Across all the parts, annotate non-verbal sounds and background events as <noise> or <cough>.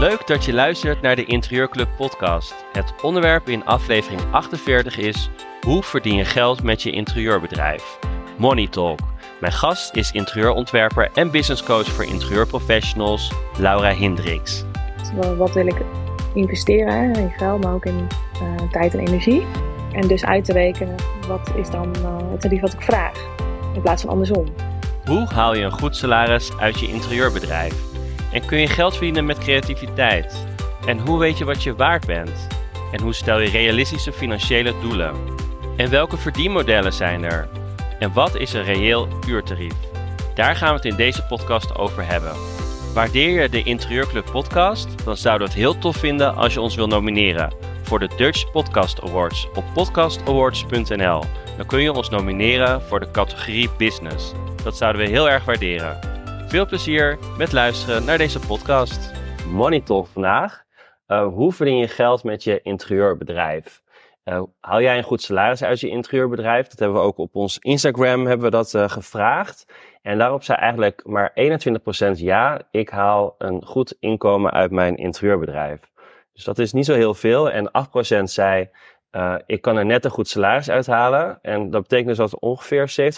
Leuk dat je luistert naar de Interieurclub podcast. Het onderwerp in aflevering 48 is hoe verdien je geld met je interieurbedrijf? Money Talk. Mijn gast is interieurontwerper en businesscoach voor interieurprofessionals Laura Hendricks. Wat wil ik investeren in geld, maar ook in uh, tijd en energie? En dus uit te rekenen, wat is dan uh, het tarief wat ik vraag? In plaats van andersom. Hoe haal je een goed salaris uit je interieurbedrijf? En kun je geld verdienen met creativiteit? En hoe weet je wat je waard bent? En hoe stel je realistische financiële doelen? En welke verdienmodellen zijn er? En wat is een reëel uurtarief? Daar gaan we het in deze podcast over hebben. Waardeer je de Interieurclub podcast? Dan zouden we het heel tof vinden als je ons wil nomineren voor de Dutch Podcast Awards op podcastawards.nl. Dan kun je ons nomineren voor de categorie Business. Dat zouden we heel erg waarderen. Veel plezier met luisteren naar deze podcast. Money Talk vandaag. Uh, hoe verdien je geld met je interieurbedrijf? Uh, haal jij een goed salaris uit je interieurbedrijf? Dat hebben we ook op ons Instagram hebben we dat uh, gevraagd. En daarop zei eigenlijk maar 21% ja, ik haal een goed inkomen uit mijn interieurbedrijf. Dus dat is niet zo heel veel. En 8% zei, ik kan er net een goed salaris uithalen. En dat betekent dus dat ongeveer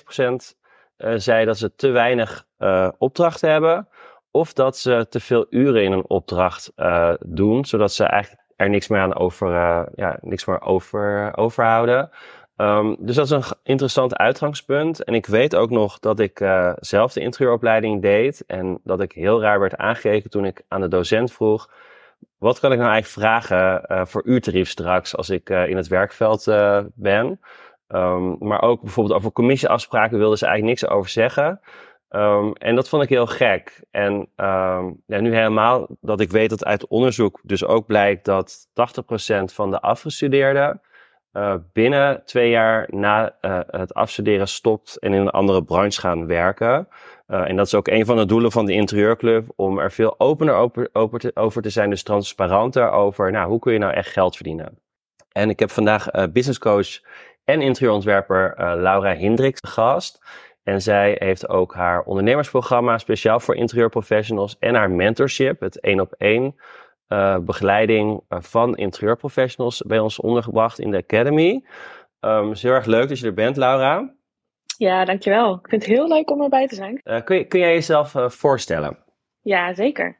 70% uh, zei dat ze te weinig uh, opdrachten hebben. Of dat ze te veel uren in een opdracht doen, zodat ze eigenlijk er niks meer aan over, ja, niks meer over, overhouden. Um, dus dat is een interessant uitgangspunt. En ik weet ook nog dat ik uh, zelf de interieuropleiding deed. En dat ik heel raar werd aangekeken toen ik aan de docent vroeg wat kan ik nou eigenlijk vragen uh, voor uurtarief straks als ik uh, in het werkveld uh, ben? Um, maar ook bijvoorbeeld over commissieafspraken wilden ze eigenlijk niks over zeggen. Um, en dat vond ik heel gek. En um, ja, nu helemaal dat ik weet dat uit onderzoek dus ook blijkt dat 80% van de afgestudeerden binnen twee jaar na het afstuderen stopt en in een andere branche gaan werken. Uh, en dat is ook een van de doelen van de interieurclub, om er veel opener over, te, zijn, dus transparanter over, nou, hoe kun je nou echt geld verdienen? En ik heb vandaag businesscoach en interieurontwerper Laura Hendricks gast. En zij heeft ook haar ondernemersprogramma speciaal voor interieurprofessionals en haar mentorship, het één op één begeleiding van interieurprofessionals bij ons ondergebracht in de Academy. Um, het is heel erg leuk dat je er bent, Laura. Ja, dankjewel. Ik vind het heel leuk om erbij te zijn. Uh, kun, je, kun jij jezelf uh, voorstellen? Ja, zeker.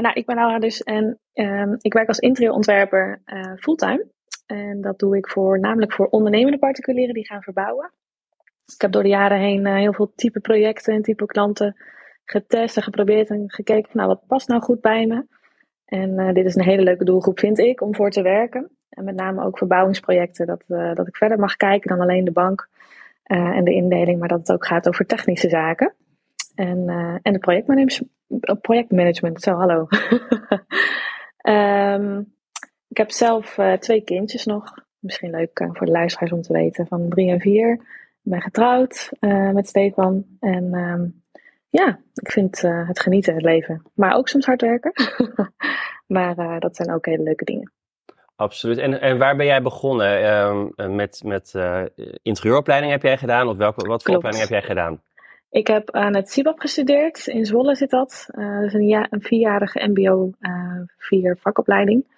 Nou, ik ben Laura dus en ehm, ik werk als interieurontwerper fulltime. En dat doe ik voornamelijk voor ondernemende particulieren die gaan verbouwen. Ik heb door de jaren heen heel veel type projecten en type klanten getest en geprobeerd en gekeken van nou, wat past nou goed bij me. En dit is een hele leuke doelgroep, vind ik, om voor te werken. En met name ook verbouwingsprojecten, dat, dat ik verder mag kijken dan alleen de bank. En de indeling, maar dat het ook gaat over technische zaken. En, en de projectmanagement, projectmanagement zo hallo. um, <laughs> ik heb zelf twee kindjes nog. Misschien leuk voor de luisteraars om te weten, van drie en vier. Ik ben getrouwd met Stefan. En um, ja, ik vind het genieten, het leven. Maar ook soms hard werken. <laughs> maar dat zijn ook hele leuke dingen. Absoluut. En, en waar ben jij begonnen? Uh, met met interieuropleiding heb jij gedaan? Of welke, wat voor opleiding heb jij gedaan? Ik heb aan het CIBAP gestudeerd. In Zwolle zit dat. Dat is een, ja, een vierjarige mbo vier vakopleiding.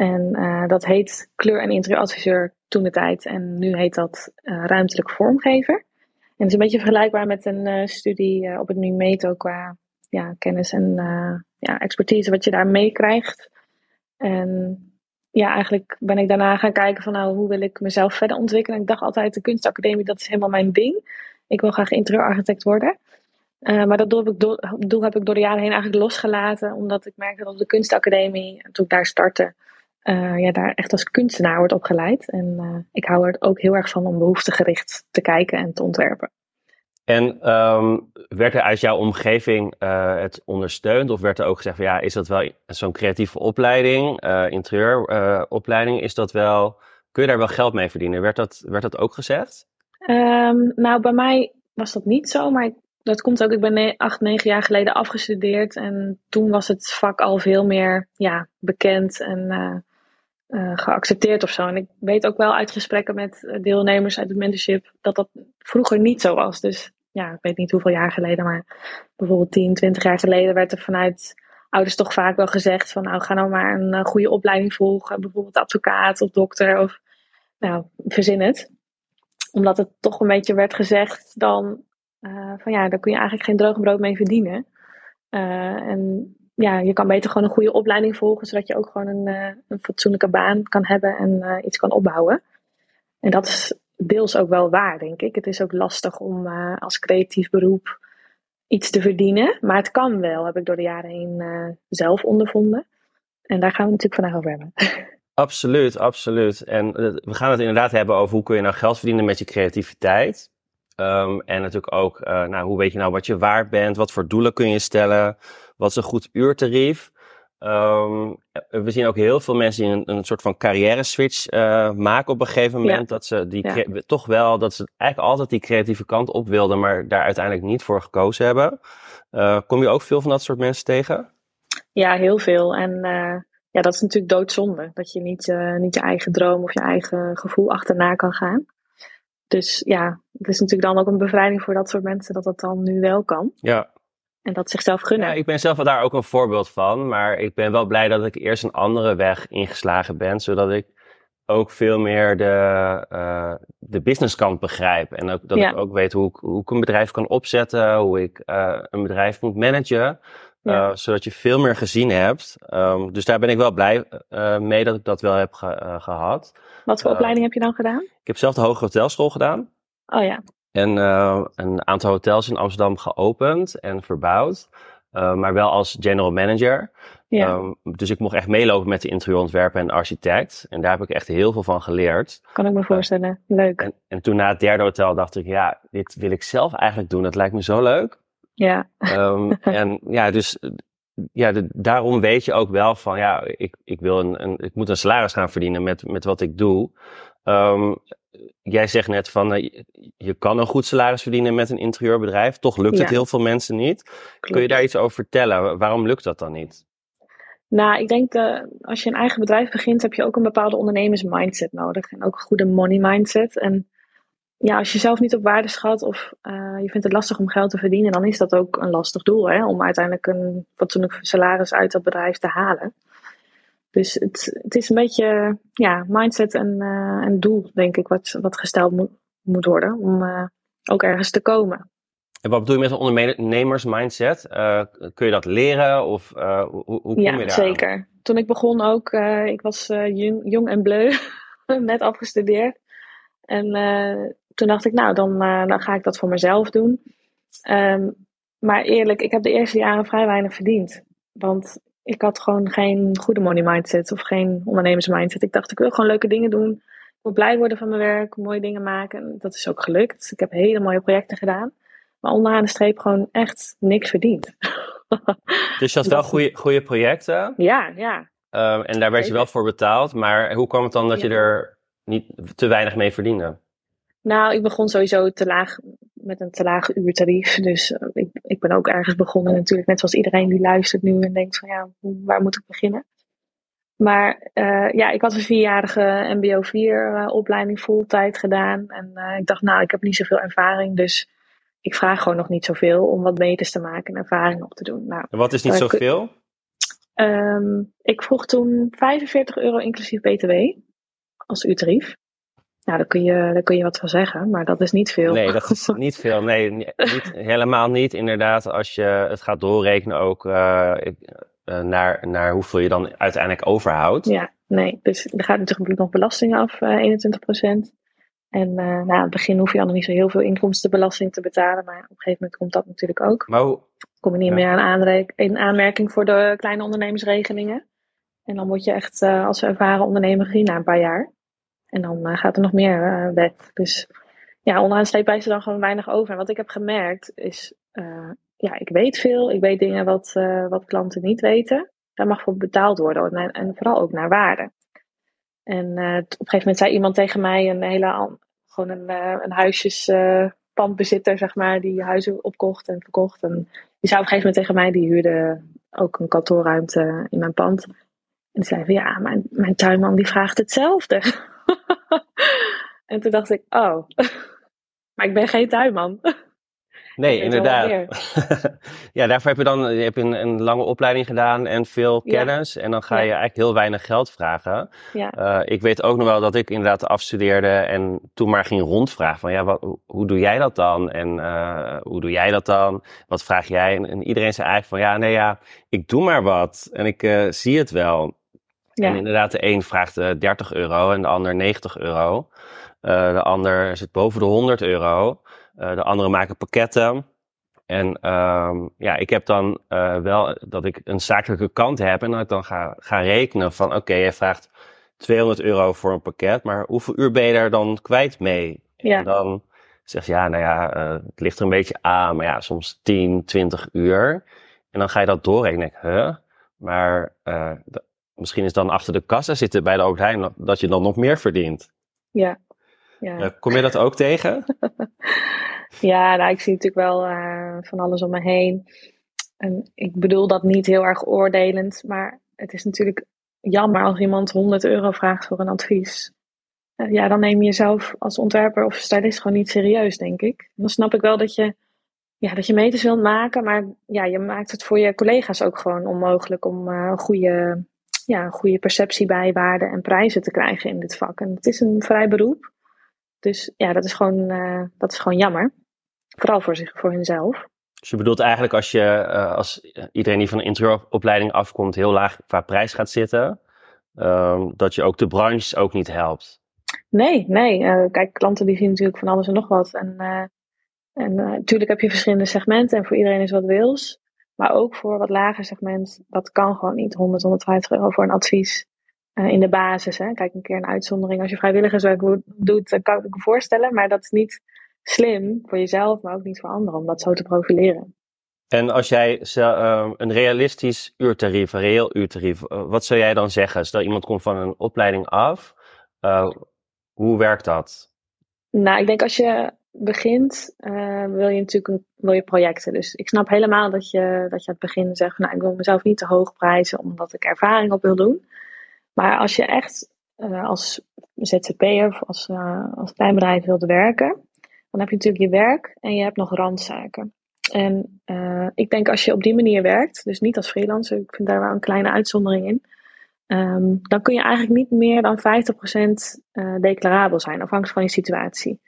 En dat heet kleur- en interieuradviseur toen de tijd. En nu heet dat ruimtelijk vormgever. En het is een beetje vergelijkbaar met een studie op het NUMETO qua ja, kennis en ja, expertise wat je daar meekrijgt. En ja, eigenlijk ben ik daarna gaan kijken van nou, hoe wil ik mezelf verder ontwikkelen. Ik dacht altijd, de kunstacademie, dat is helemaal mijn ding. Ik wil graag interieurarchitect worden. Maar dat doel heb, ik doel heb ik door de jaren heen eigenlijk losgelaten. Omdat ik merkte dat op de kunstacademie, toen ik daar startte, uh, ja, daar echt als kunstenaar wordt opgeleid. En uh, ik hou er ook heel erg van om behoeftegericht te kijken en te ontwerpen. En um, werd er uit jouw omgeving uh, het ondersteund? Of werd er ook gezegd van ja, is dat wel zo'n creatieve opleiding, interieuropleiding, is dat wel, kun je daar wel geld mee verdienen? Werd dat, werd dat ook gezegd? Um, nou, bij mij was dat niet zo, maar dat komt ook, ik ben acht, negen jaar geleden afgestudeerd en toen was het vak al veel meer ja, bekend en uh, geaccepteerd of zo. En ik weet ook wel uit gesprekken met deelnemers uit het mentorship dat dat vroeger niet zo was. Dus ja, ik weet niet hoeveel jaar geleden, maar bijvoorbeeld 10, 20 jaar geleden werd er vanuit ouders toch vaak wel gezegd van nou ga nou maar een goede opleiding volgen, bijvoorbeeld advocaat of dokter of nou verzin het. Omdat het toch een beetje werd gezegd dan van ja, daar kun je eigenlijk geen droog brood mee verdienen. en ja, je kan beter gewoon een goede opleiding volgen, zodat je ook gewoon een, een fatsoenlijke baan kan hebben en iets kan opbouwen. En dat is deels ook wel waar, denk ik. Het is ook lastig om uh, als creatief beroep iets te verdienen. Maar het kan wel, heb ik door de jaren heen zelf ondervonden. En daar gaan we natuurlijk vandaag over hebben. <laughs> Absoluut, absoluut. En we gaan het inderdaad hebben over hoe kun je nou geld verdienen met je creativiteit. Um, en natuurlijk ook, nou, hoe weet je nou wat je waard bent? Wat voor doelen kun je stellen? Wat is een goed uurtarief? Um, we zien ook heel veel mensen die een, een soort van carrière switch uh, maken op een gegeven moment. Dat ze die toch wel, dat ze eigenlijk altijd die creatieve kant op wilden, maar daar uiteindelijk niet voor gekozen hebben. Uh, kom je ook veel van dat soort mensen tegen? Ja, heel veel. En uh, ja, dat is natuurlijk doodzonde. Dat je niet, niet je eigen droom of je eigen gevoel achterna kan gaan. Dus ja, het is natuurlijk dan ook een bevrijding voor dat soort mensen dat dat dan nu wel kan. Ja. En dat zichzelf gunnen. Ja, ik ben zelf daar ook een voorbeeld van. Maar ik ben wel blij dat ik eerst een andere weg ingeslagen ben. Zodat ik ook veel meer de, uh, de businesskant begrijp. En ook, dat ik ook weet hoe ik, hoe ik een bedrijf kan opzetten. Hoe ik uh, een bedrijf moet managen. Ja. Uh, zodat je veel meer gezien hebt. Um, dus daar ben ik wel blij mee dat ik dat wel heb ge gehad. Wat voor opleiding heb je dan gedaan? Ik heb zelf de Hoge Hotelschool gedaan. Oh ja en uh, een aantal hotels in Amsterdam geopend en verbouwd. Uh, maar wel als general manager. Ja. Um, dus ik mocht echt meelopen met de interieurontwerper en architect. En daar heb ik echt heel veel van geleerd. Kan ik me voorstellen. Leuk. En, en, toen na het derde hotel dacht ik, ja, dit wil ik zelf eigenlijk doen. Dat lijkt me zo leuk. Ja. Um, <laughs> en ja, dus ja, de, daarom weet je ook wel van, ja, ik, ik, wil een, een, ik moet een salaris gaan verdienen met, met wat ik doe. Um, jij zegt net van, uh, je kan een goed salaris verdienen met een interieurbedrijf. Toch lukt het heel veel mensen niet. Kun je daar iets over vertellen? Waarom lukt dat dan niet? Nou, ik denk uh, als je een eigen bedrijf begint, heb je ook een bepaalde ondernemersmindset nodig. En ook een goede money mindset. En ja, als je zelf niet op waarde schat of uh, je vindt het lastig om geld te verdienen, dan is dat ook een lastig doel. Hè? Om uiteindelijk een fatsoenlijk salaris uit dat bedrijf te halen. Dus het, het is een beetje ja, mindset en, uh, en doel, denk ik, wat, wat gesteld moet, moet worden om uh, ook ergens te komen. En wat bedoel je met een ondernemersmindset? Uh, kun je dat leren of hoe, hoe kom ja, je daar? zeker. Toen ik begon ook, ik was jong, jong, en bleu, <laughs> net afgestudeerd. En toen dacht ik, nou, dan, dan ga ik dat voor mezelf doen. Um, maar eerlijk, ik heb de eerste jaren vrij weinig verdiend. Want ik had gewoon geen goede money mindset of geen ondernemersmindset. Ik dacht, ik wil gewoon leuke dingen doen. Ik wil blij worden van mijn werk, mooie dingen maken. En dat is ook gelukt. Ik heb hele mooie projecten gedaan. Maar onderaan de streep gewoon echt niks verdiend. <laughs> Dus je had wel goede, goede projecten? Ja, ja. Um, en daar werd je wel voor betaald. Maar hoe kwam het dan dat je er niet te weinig mee verdiende? Nou, ik begon sowieso te laag met een te laag uurtarief. Dus uh, ik, ik ben ook ergens begonnen natuurlijk, net zoals iedereen die luistert nu en denkt van ja, waar moet ik beginnen? Maar uh, ja, ik had een vierjarige MBO 4 uh, opleiding voltijd gedaan. En ik dacht, nou, ik heb niet zoveel ervaring, dus ik vraag gewoon nog niet zoveel om wat meters te maken en ervaring op te doen. Nou, en wat is niet zoveel? Um, ik vroeg toen 45 euro inclusief BTW als uurtarief. Nou, daar kun, je, daar kun je wat van zeggen, maar dat is niet veel. Nee, dat is niet veel. Nee, niet, helemaal niet. Inderdaad, als je het gaat doorrekenen ook uh, naar, naar hoeveel je dan uiteindelijk overhoudt. Ja, nee. Dus er gaat natuurlijk nog belasting af, uh, 21 procent. En uh, nou, aan het begin hoef je dan nog niet zo heel veel inkomstenbelasting te betalen, maar op een gegeven moment komt dat natuurlijk ook. Maar hoe, Kom je niet meer aan in aanmerking voor de kleine ondernemersregelingen. En dan word je echt als ervaren ondernemer gezien na een paar jaar. En dan uh, gaat er nog meer uh, wet. Dus ja, onderaan streep blijft er dan gewoon weinig over. En wat ik heb gemerkt is, uh, ja, ik weet veel. Ik weet dingen wat, wat klanten niet weten. Daar mag voor betaald worden. En, en vooral ook naar waarde. En op een gegeven moment zei iemand tegen mij, een hele, gewoon een, een huisjespandbezitter, zeg maar, die huizen opkocht en verkocht. En die zei op een gegeven moment tegen mij, die huurde ook een kantoorruimte in mijn pand. En zei van ja, mijn, mijn tuinman die vraagt hetzelfde. <laughs> en toen dacht ik, oh, <laughs> maar ik ben geen tuinman. Nee, inderdaad. <laughs> ja, daarvoor heb je dan je hebt een, een lange opleiding gedaan en veel kennis. En dan ga je eigenlijk heel weinig geld vragen. Ja. Uh, ik weet ook nog wel dat ik inderdaad afstudeerde en toen maar ging rondvragen van ja, wat, hoe doe jij dat dan? En uh, hoe doe jij dat dan? Wat vraag jij? En, en, iedereen zei eigenlijk van ja, nee ja, ik doe maar wat en ik uh, zie het wel. Ja. En inderdaad, de een vraagt 30 euro en de ander 90 euro. de ander zit boven de 100 euro. Eh, de anderen maken pakketten. En ehm, ja, ik heb dan wel dat ik een zakelijke kant heb en dat ik dan ga, ga rekenen van oké, okay, je vraagt 200 euro voor een pakket, maar hoeveel uur ben je daar dan kwijt mee? Ja. En dan zeg je ja, nou ja, het ligt er een beetje aan, maar ja, soms 10, 20 uur. En dan ga je dat doorrekenen. Huh? Maar uh, misschien is dan achter de kassa zitten bij de Albert Heijn dat je dan nog meer verdient. Ja. ja. kom je dat ook tegen? <laughs> Ja, nou, ik zie natuurlijk wel uh, van alles om me heen. En ik bedoel dat niet heel erg oordelend, maar het is natuurlijk jammer als iemand 100 euro vraagt voor een advies. Uh, ja, dan neem je jezelf als ontwerper of stylist gewoon niet serieus, denk ik. Dan snap ik wel dat je, ja, dat je meters wilt maken, maar ja, je maakt het voor je collega's ook gewoon onmogelijk om uh, een goede, ja, een goede perceptie bij waarde en prijzen te krijgen in dit vak. En het is een vrij beroep. Dus ja, dat is gewoon, dat is gewoon jammer. Vooral voor, zich, voor hunzelf. Dus je bedoelt eigenlijk als, je, uh, als iedereen die van een interieuropleiding afkomt heel laag qua prijs gaat zitten, uh, dat je ook de branche ook niet helpt? Nee, nee. Uh, kijk, klanten die zien natuurlijk van alles en nog wat. En, eh, en natuurlijk heb je verschillende segmenten en voor iedereen is wat wils. Maar ook voor wat lager segment, dat kan gewoon niet 100, 150 euro voor een advies. in de basis. Hè. Kijk, een keer een uitzondering. Als je vrijwilligerswerk doet, dan kan ik me voorstellen. Maar dat is niet slim voor jezelf, maar ook niet voor anderen, om dat zo te profileren. En als jij uh, een realistisch uurtarief, een reëel uurtarief, uh, wat zou jij dan zeggen? Stel iemand komt van een opleiding af, hoe werkt dat? Nou, ik denk als je begint, wil je natuurlijk een, wil je projecten. Dus ik snap helemaal dat je, dat je aan het begin zegt, nou ik wil mezelf niet te hoog prijzen, omdat ik ervaring op wil doen. Maar als je echt als ZZP'er of als, als kleinbedrijf wilt werken, dan heb je natuurlijk je werk en je hebt nog randzaken. En ik denk als je op die manier werkt, dus niet als freelancer, ik vind daar wel een kleine uitzondering in, um, dan kun je eigenlijk niet meer dan 50% uh, eh, declarabel zijn, afhankelijk van je situatie.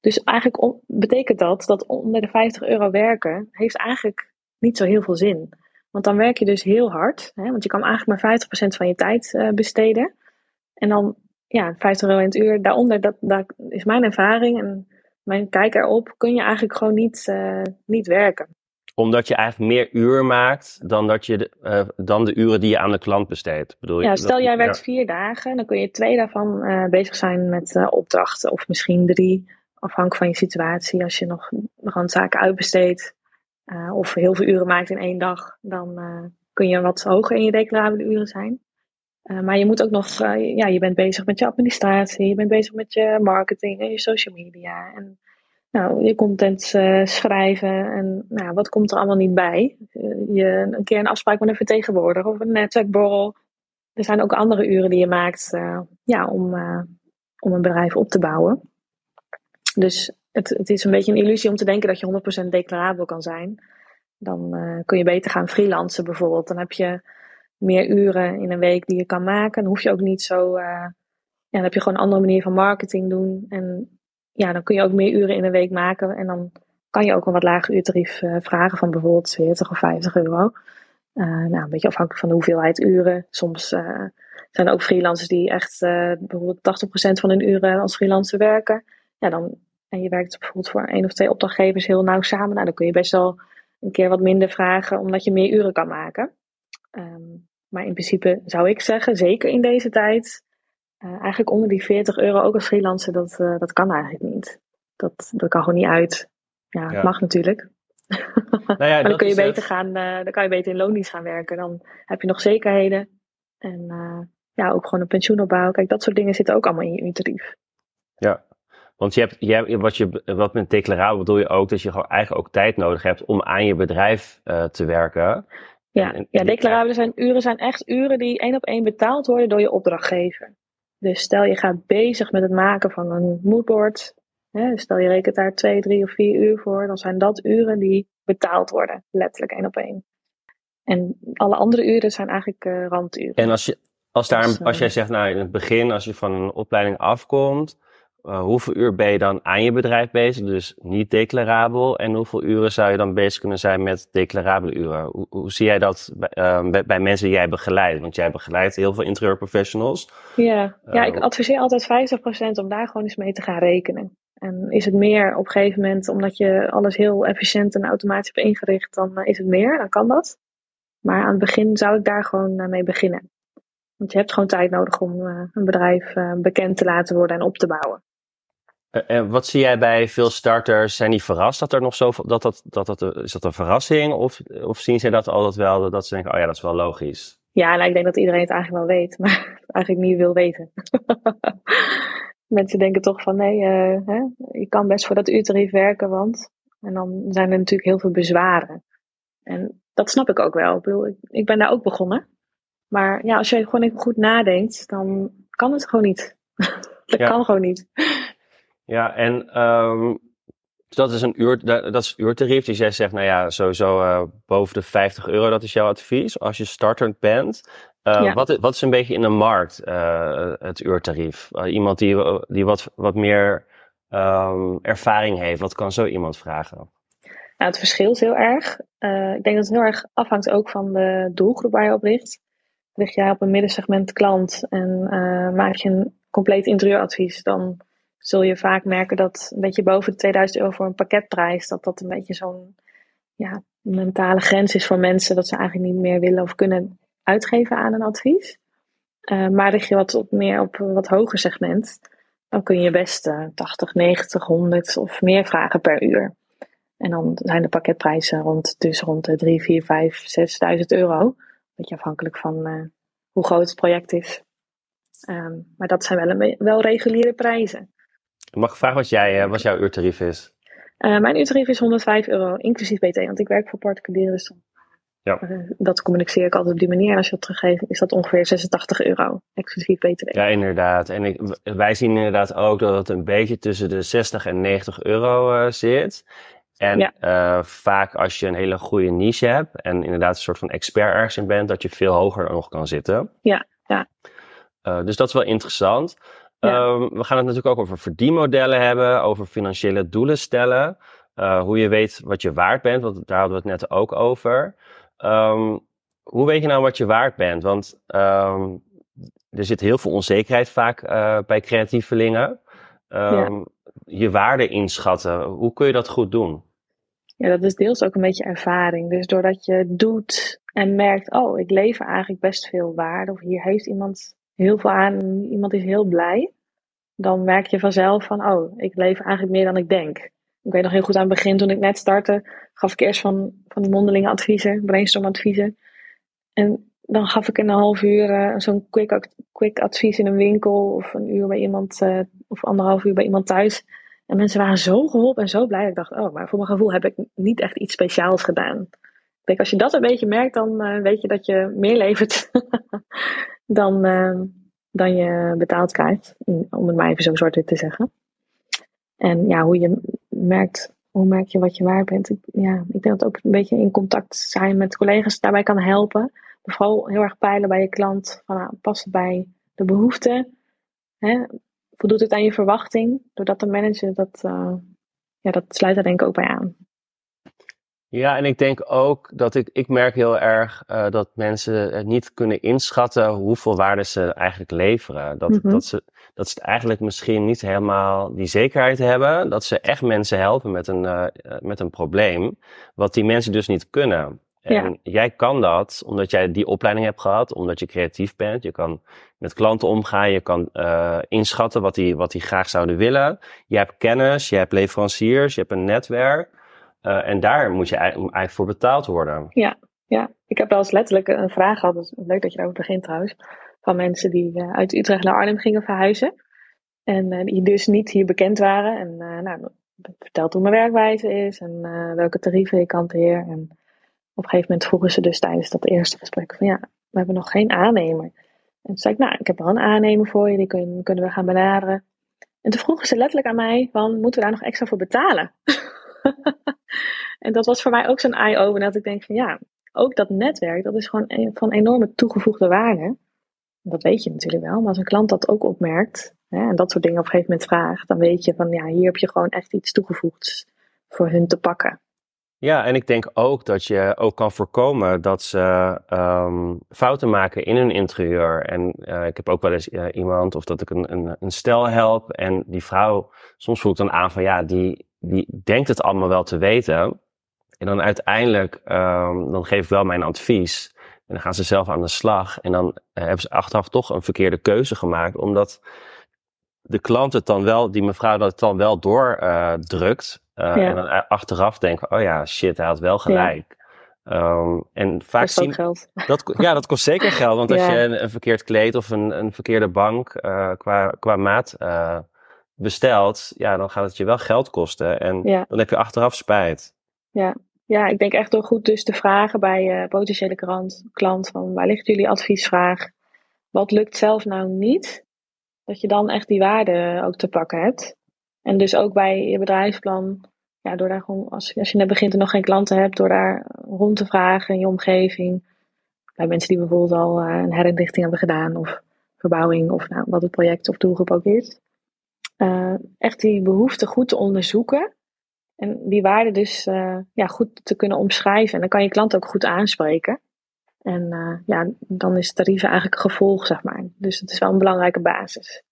Dus eigenlijk betekent dat dat onder de 50 euro werken heeft eigenlijk niet zo heel veel zin. Want dan werk je dus heel hard, hè, want je kan eigenlijk maar 50% van je tijd uh, besteden. En dan, ja, 50 euro in het uur, daaronder, dat, dat is mijn ervaring. En mijn kijk erop, kun je eigenlijk gewoon niet, uh, niet werken. Omdat je eigenlijk meer uur maakt dan, dat je de, uh, dan de uren die je aan de klant besteedt. Bedoel ja, stel jij werkt vier dagen, dan kun je twee daarvan uh, bezig zijn met opdrachten. Of misschien drie, afhankelijk van je situatie. Als je nog, nog aan zaken uitbesteedt of heel veel uren maakt in één dag, dan kun je wat hoger in je declarabele uren zijn. Uh, maar je moet ook nog, uh, ja, je bent bezig met je administratie, je bent bezig met je marketing en je social media. En nou, je content uh, schrijven en nou, wat komt er allemaal niet bij? je een keer een afspraak met een vertegenwoordiger of een netwerkborrel. Er zijn ook andere uren die je maakt ja, om, om een bedrijf op te bouwen. Dus het, het is een beetje een illusie om te denken dat je 100% declarabel kan zijn. Dan kun je beter gaan freelancen bijvoorbeeld. Dan heb je meer uren in een week die je kan maken. Dan hoef je ook niet zo. Uh, ja, dan heb je gewoon een andere manier van marketing doen. En ja, dan kun je ook meer uren in een week maken. En dan kan je ook een wat lager uurtarief uh, vragen van bijvoorbeeld 40 of 50 euro. Nou, een beetje afhankelijk van de hoeveelheid uren. Soms zijn er ook freelancers die echt bijvoorbeeld 80% van hun uren als freelancer werken. Ja, dan, en je werkt bijvoorbeeld voor één of twee opdrachtgevers heel nauw samen. Nou, dan kun je best wel een keer wat minder vragen, omdat je meer uren kan maken. Um, maar in principe zou ik zeggen, zeker in deze tijd, uh, eigenlijk onder die 40 euro ook als freelancer, dat, uh, dat kan eigenlijk niet. Dat, dat kan gewoon niet uit. Ja, het mag natuurlijk. Nou ja, <laughs> maar dan kun je beter gaan, uh, dan kan je beter in loondienst gaan werken. Dan heb je nog zekerheden. En ja, ook gewoon een pensioenopbouw. Kijk, dat soort dingen zitten ook allemaal in je tarief. Ja, want je hebt, je hebt, wat, je, wat met declarabel bedoel je ook dat je gewoon eigenlijk ook tijd nodig hebt om aan je bedrijf uh, te werken. Ja, ja declarabele zijn, uren zijn echt uren die één op één betaald worden door je opdrachtgever. Dus stel je gaat bezig met het maken van een moodboard. Hè, stel je rekent daar twee, drie of vier uur voor, dan zijn dat uren die betaald worden, letterlijk één op één. En alle andere uren zijn eigenlijk uh, randuren. En als, je, als, daar, dus, als jij zegt, nou in het begin, als je van een opleiding afkomt, uh, hoeveel uur ben je dan aan je bedrijf bezig, dus niet declarabel? En hoeveel uren zou je dan bezig kunnen zijn met declarabele uren? Hoe, hoe zie jij dat bij, uh, bij, bij, mensen die jij begeleidt? Want jij begeleidt heel veel interieurprofessionals. Ja, ja ik adviseer altijd 50% om daar gewoon eens mee te gaan rekenen. En is het meer op een gegeven moment, omdat je alles heel efficiënt en automatisch hebt ingericht, dan is het meer, dan kan dat. Maar aan het begin zou ik daar gewoon mee beginnen. Want je hebt gewoon tijd nodig om een bedrijf bekend te laten worden en op te bouwen. En wat zie jij bij veel starters? Zijn die verrast dat er nog zoveel. Dat dat, dat, dat, is dat een verrassing? Of, of zien ze dat altijd wel? Dat ze denken: oh ja, dat is wel logisch. Ja, nou, ik denk dat iedereen het eigenlijk wel weet, <laughs> maar eigenlijk niet wil weten. <laughs> Mensen denken toch van: nee, uh, hè, je kan best voor dat uurtarief werken, want. En dan zijn er natuurlijk heel veel bezwaren. En dat snap ik ook wel. Ik, bedoel, ik ben daar ook begonnen. Maar ja, als je gewoon even goed nadenkt, dan kan het gewoon niet. <laughs> dat kan gewoon niet. Ja, en um, dat is een uur, dat, is uurtarief. Dus jij zegt, nou ja, sowieso uh, boven de 50 euro, dat is jouw advies als je startend bent. Uh, ja. wat, wat is een beetje in de markt uh, het uurtarief? iemand die, die wat, wat meer um, ervaring heeft, wat kan zo iemand vragen? Nou, het verschilt heel erg. ik denk dat het heel erg afhangt ook van de doelgroep waar je op richt. Richt jij op een middensegment klant en maak je een compleet interieuradvies, dan zul je vaak merken dat een beetje boven de 2000 euro voor een pakketprijs, dat dat een beetje zo'n ja, mentale grens is voor mensen dat ze eigenlijk niet meer willen of kunnen uitgeven aan een advies. Uh, maar lig je wat op, meer op een wat hoger segment, dan kun je best uh, 80, 90, 100 of meer vragen per uur. En dan zijn de pakketprijzen rond, dus rond de 3, 4, 5, 6.000 euro. Beetje afhankelijk van uh, hoe groot het project is. Um, maar dat zijn wel, een, wel reguliere prijzen. Mag ik vragen wat, jij, uh, wat jouw uurtarief is? Uh, mijn uurtarief is 105 euro, inclusief BT, want ik werk voor particulieren. Dus ja. Uh, dat communiceer ik altijd op die manier. En als je dat teruggeeft, is dat ongeveer 86 euro, exclusief BTW. Ja, inderdaad. En ik, wij zien inderdaad ook dat het een beetje tussen de 60 en 90 euro zit. En ja. vaak als je een hele goede niche hebt en inderdaad een soort van expert ergens in bent, dat je veel hoger nog kan zitten. Ja, ja. dus dat is wel interessant. Um, we gaan het natuurlijk ook over verdienmodellen hebben, over financiële doelen stellen. Uh, hoe je weet wat je waard bent, want daar hadden we het net ook over. Um, hoe weet je nou wat je waard bent? Want um, er zit heel veel onzekerheid vaak uh, bij creatievelingen. Ja. Je waarde inschatten, hoe kun je dat goed doen? Ja, dat is deels ook een beetje ervaring. Dus doordat je doet en merkt, oh, ik lever eigenlijk best veel waarde. Of hier heeft iemand heel veel aan, iemand is heel blij, dan merk je vanzelf van, oh, ik leef eigenlijk meer dan ik denk. Ik weet nog heel goed aan het begin, toen ik net startte, gaf ik eerst van, van die mondelinge adviezen, brainstorm adviezen. En dan gaf ik in een half uur uh, zo'n quick, quick advies in een winkel of een uur bij iemand, uh, of anderhalf uur bij iemand thuis. En mensen waren zo geholpen en zo blij. Ik dacht, oh, maar voor mijn gevoel heb ik niet echt iets speciaals gedaan. Kijk, als je dat een beetje merkt, dan uh, weet je dat je meer levert <laughs> dan, uh, dan je betaald krijgt. Om het maar even zo zwart te zeggen. En ja, hoe je merkt, hoe merk je wat je waard bent. Ik, ja, ik denk dat ook een beetje in contact zijn met collega's daarbij kan helpen. vooral heel erg peilen bij je klant. Van, nou, bij de behoeften? Hè? Voldoet het aan je verwachting? Door dat te managen, dat, uh, ja, dat sluit daar denk ik ook bij aan. Ja, en ik denk ook dat ik, ik merk heel erg uh, dat mensen niet kunnen inschatten hoeveel waarde ze eigenlijk leveren. Dat, mm-hmm. dat, ze, dat ze eigenlijk misschien niet helemaal die zekerheid hebben dat ze echt mensen helpen met een, uh, met een probleem, wat die mensen dus niet kunnen. En ja. jij kan dat omdat jij die opleiding hebt gehad, omdat je creatief bent. Je kan met klanten omgaan, je kan uh, inschatten wat die, wat die graag zouden willen. Je hebt kennis, je hebt leveranciers, je hebt een netwerk. Uh, en daar moet je eigenlijk voor betaald worden. Ja, ja. ik heb wel letterlijk een vraag gehad. Leuk dat je daarover begint trouwens. Van mensen die uh, uit Utrecht naar Arnhem gingen verhuizen. En uh, die dus niet hier bekend waren. En nou, verteld hoe mijn werkwijze is en welke tarieven ik hanteer. En op een gegeven moment vroegen ze dus tijdens dat eerste gesprek van ja, we hebben nog geen aannemer. En toen zei ik, nou, ik heb wel een aannemer voor je, die kun, kunnen we gaan benaderen. En toen vroegen ze letterlijk aan mij van, moeten we daar nog extra voor betalen? <laughs> en dat was voor mij ook zo'n eye-opener dat ik denk van ja, ook dat netwerk, dat is gewoon van enorme toegevoegde waarde. Dat weet je natuurlijk wel, maar als een klant dat ook opmerkt hè, en dat soort dingen op een gegeven moment vraagt, dan weet je van ja, hier heb je gewoon echt iets toegevoegd voor hun te pakken. Ja, en ik denk ook dat je ook kan voorkomen dat ze um, fouten maken in hun interieur. En uh, ik heb ook wel eens uh, iemand, of dat ik een, een, een stel help. En die vrouw, soms voelt dan aan van ja, die, die denkt het allemaal wel te weten. En dan uiteindelijk, um, dan geef ik wel mijn advies. En dan gaan ze zelf aan de slag. En dan uh, hebben ze achteraf toch een verkeerde keuze gemaakt. Omdat de klant het dan wel, die mevrouw dat dan wel doordrukt. Uh, En dan achteraf denken, oh ja, shit, hij had wel gelijk. Ja. Um, en vaak kost zien, geld. Dat, ja, dat kost zeker <laughs> geld. Want als je een, een, verkeerd kleed of een, een verkeerde bank uh, qua, qua maat bestelt, ja, dan gaat het je wel geld kosten. En dan heb je achteraf spijt. Ja. Ja, ik denk echt door goed dus te vragen bij je potentiële klant, klant van waar ligt jullie adviesvraag? Wat lukt zelf nou niet? Dat je dan echt die waarde ook te pakken hebt. En dus ook bij je bedrijfsplan, ja, door daar gewoon, als, als je net begint en nog geen klanten hebt, door daar rond te vragen in je omgeving. Bij mensen die bijvoorbeeld al uh, een herinrichting hebben gedaan, of verbouwing, of nou, wat het project of doelgroep ook is. Echt die behoefte goed te onderzoeken. En die waarde dus uh, ja, goed te kunnen omschrijven. En dan kan je klant ook goed aanspreken. En ja, dan is tarieven eigenlijk een gevolg, zeg maar. Dus het is wel een belangrijke basis.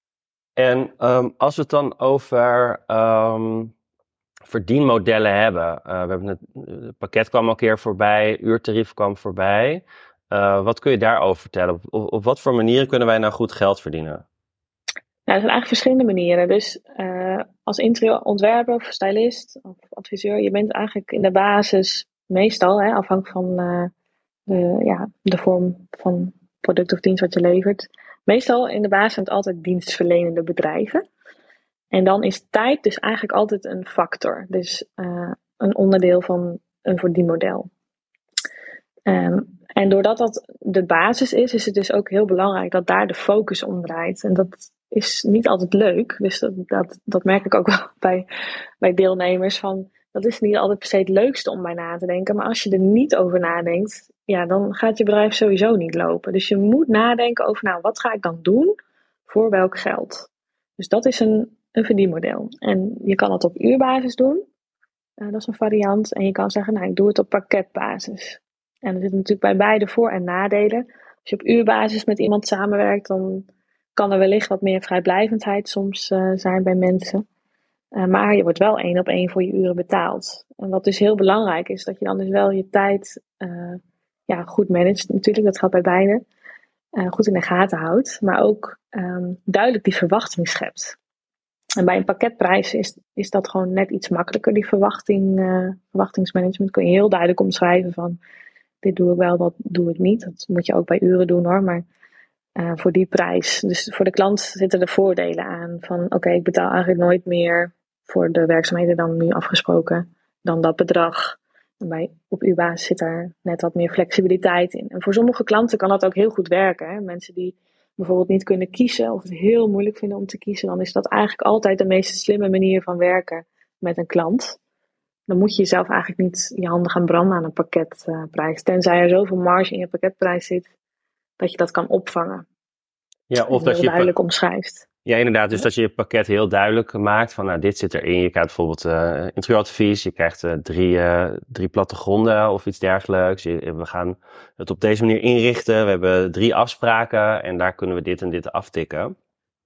En um, als we het dan over um, verdienmodellen hebben. Uh, we hebben het, pakket kwam al een keer voorbij, uurtarief kwam voorbij. Wat kun je daarover vertellen? Op, wat voor manieren kunnen wij nou goed geld verdienen? Nou, er zijn eigenlijk verschillende manieren. Dus uh, als interieurontwerper of stylist of adviseur, je bent eigenlijk in de basis meestal, hè, afhankelijk van de, ja, de vorm van product of dienst wat je levert, Meestal in de basis zijn het altijd dienstverlenende bedrijven. En dan is tijd dus eigenlijk altijd een factor. Dus uh, een onderdeel van een verdienmodel. Um, en doordat dat de basis is, is het dus ook heel belangrijk dat daar de focus om draait. En dat is niet altijd leuk. Dus dat, dat, dat merk ik ook <laughs> wel bij, bij deelnemers. Van, dat is niet altijd per se het leukste om bij na te denken. Maar als je er niet over nadenkt, ja, dan gaat je bedrijf sowieso niet lopen. Dus je moet nadenken over, nou, wat ga ik dan doen voor welk geld? Dus dat is een, een verdienmodel. En je kan het op uurbasis doen. Uh, dat is een variant. En je kan zeggen, nou, ik doe het op pakketbasis. En er zitten natuurlijk bij beide voor- en nadelen. Als je op uurbasis met iemand samenwerkt, dan kan er wellicht wat meer vrijblijvendheid soms uh, zijn bij mensen. Uh, maar je wordt wel één op één voor je uren betaald. En wat dus heel belangrijk is, dat je dan dus wel je tijd ja, goed managt natuurlijk, dat gaat bij beide. Goed in de gaten houdt, maar ook um, duidelijk die verwachting schept. En bij een pakketprijs is, is dat gewoon net iets makkelijker, die verwachting, verwachtingsmanagement. Kun je heel duidelijk omschrijven van dit doe ik wel, dat doe ik niet. Dat moet je ook bij uren doen hoor, maar uh, voor die prijs. Dus voor de klant zitten er voordelen aan van oké, ik betaal eigenlijk nooit meer voor de werkzaamheden dan nu afgesproken dan dat bedrag. En bij op uw basis zit daar net wat meer flexibiliteit in. En voor sommige klanten kan dat ook heel goed werken. Hè? Mensen die bijvoorbeeld niet kunnen kiezen of het heel moeilijk vinden om te kiezen, dan is dat eigenlijk altijd de meest slimme manier van werken met een klant. Dan moet je jezelf eigenlijk niet je handen gaan branden aan een pakketprijs. tenzij er zoveel marge in je pakketprijs zit dat je dat kan opvangen. Ja, of dat je duidelijk omschrijft. Ja, inderdaad. Dus dat je je pakket heel duidelijk maakt van nou, dit zit erin. Je krijgt bijvoorbeeld uh, interieuradvies, je krijgt uh, drie, uh, drie plattegronden of iets dergelijks. Je, we gaan het op deze manier inrichten. We hebben drie afspraken en daar kunnen we dit en dit aftikken.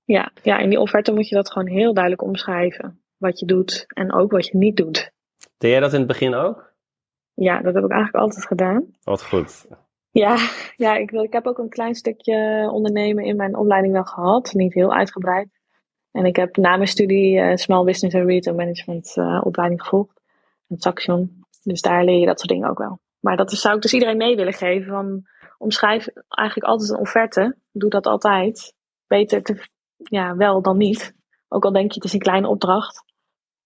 Ja, ja, in die offerte moet je dat gewoon heel duidelijk omschrijven. Wat je doet en ook wat je niet doet. Deed jij dat in het begin ook? Ja, dat heb ik eigenlijk altijd gedaan. Wat goed. Ja, ja ik, ik heb ook een klein stukje ondernemen in mijn opleiding wel gehad. Niet heel uitgebreid. En ik heb na mijn studie uh, Small Business and Retail Management uh, opleiding gevolgd. Het Saxion. Dus daar leer je dat soort dingen ook wel. Maar dat zou ik dus iedereen mee willen geven. Van, omschrijf eigenlijk altijd een offerte. Doe dat altijd. Beter te, ja, wel dan niet. Ook al denk je het is een kleine opdracht.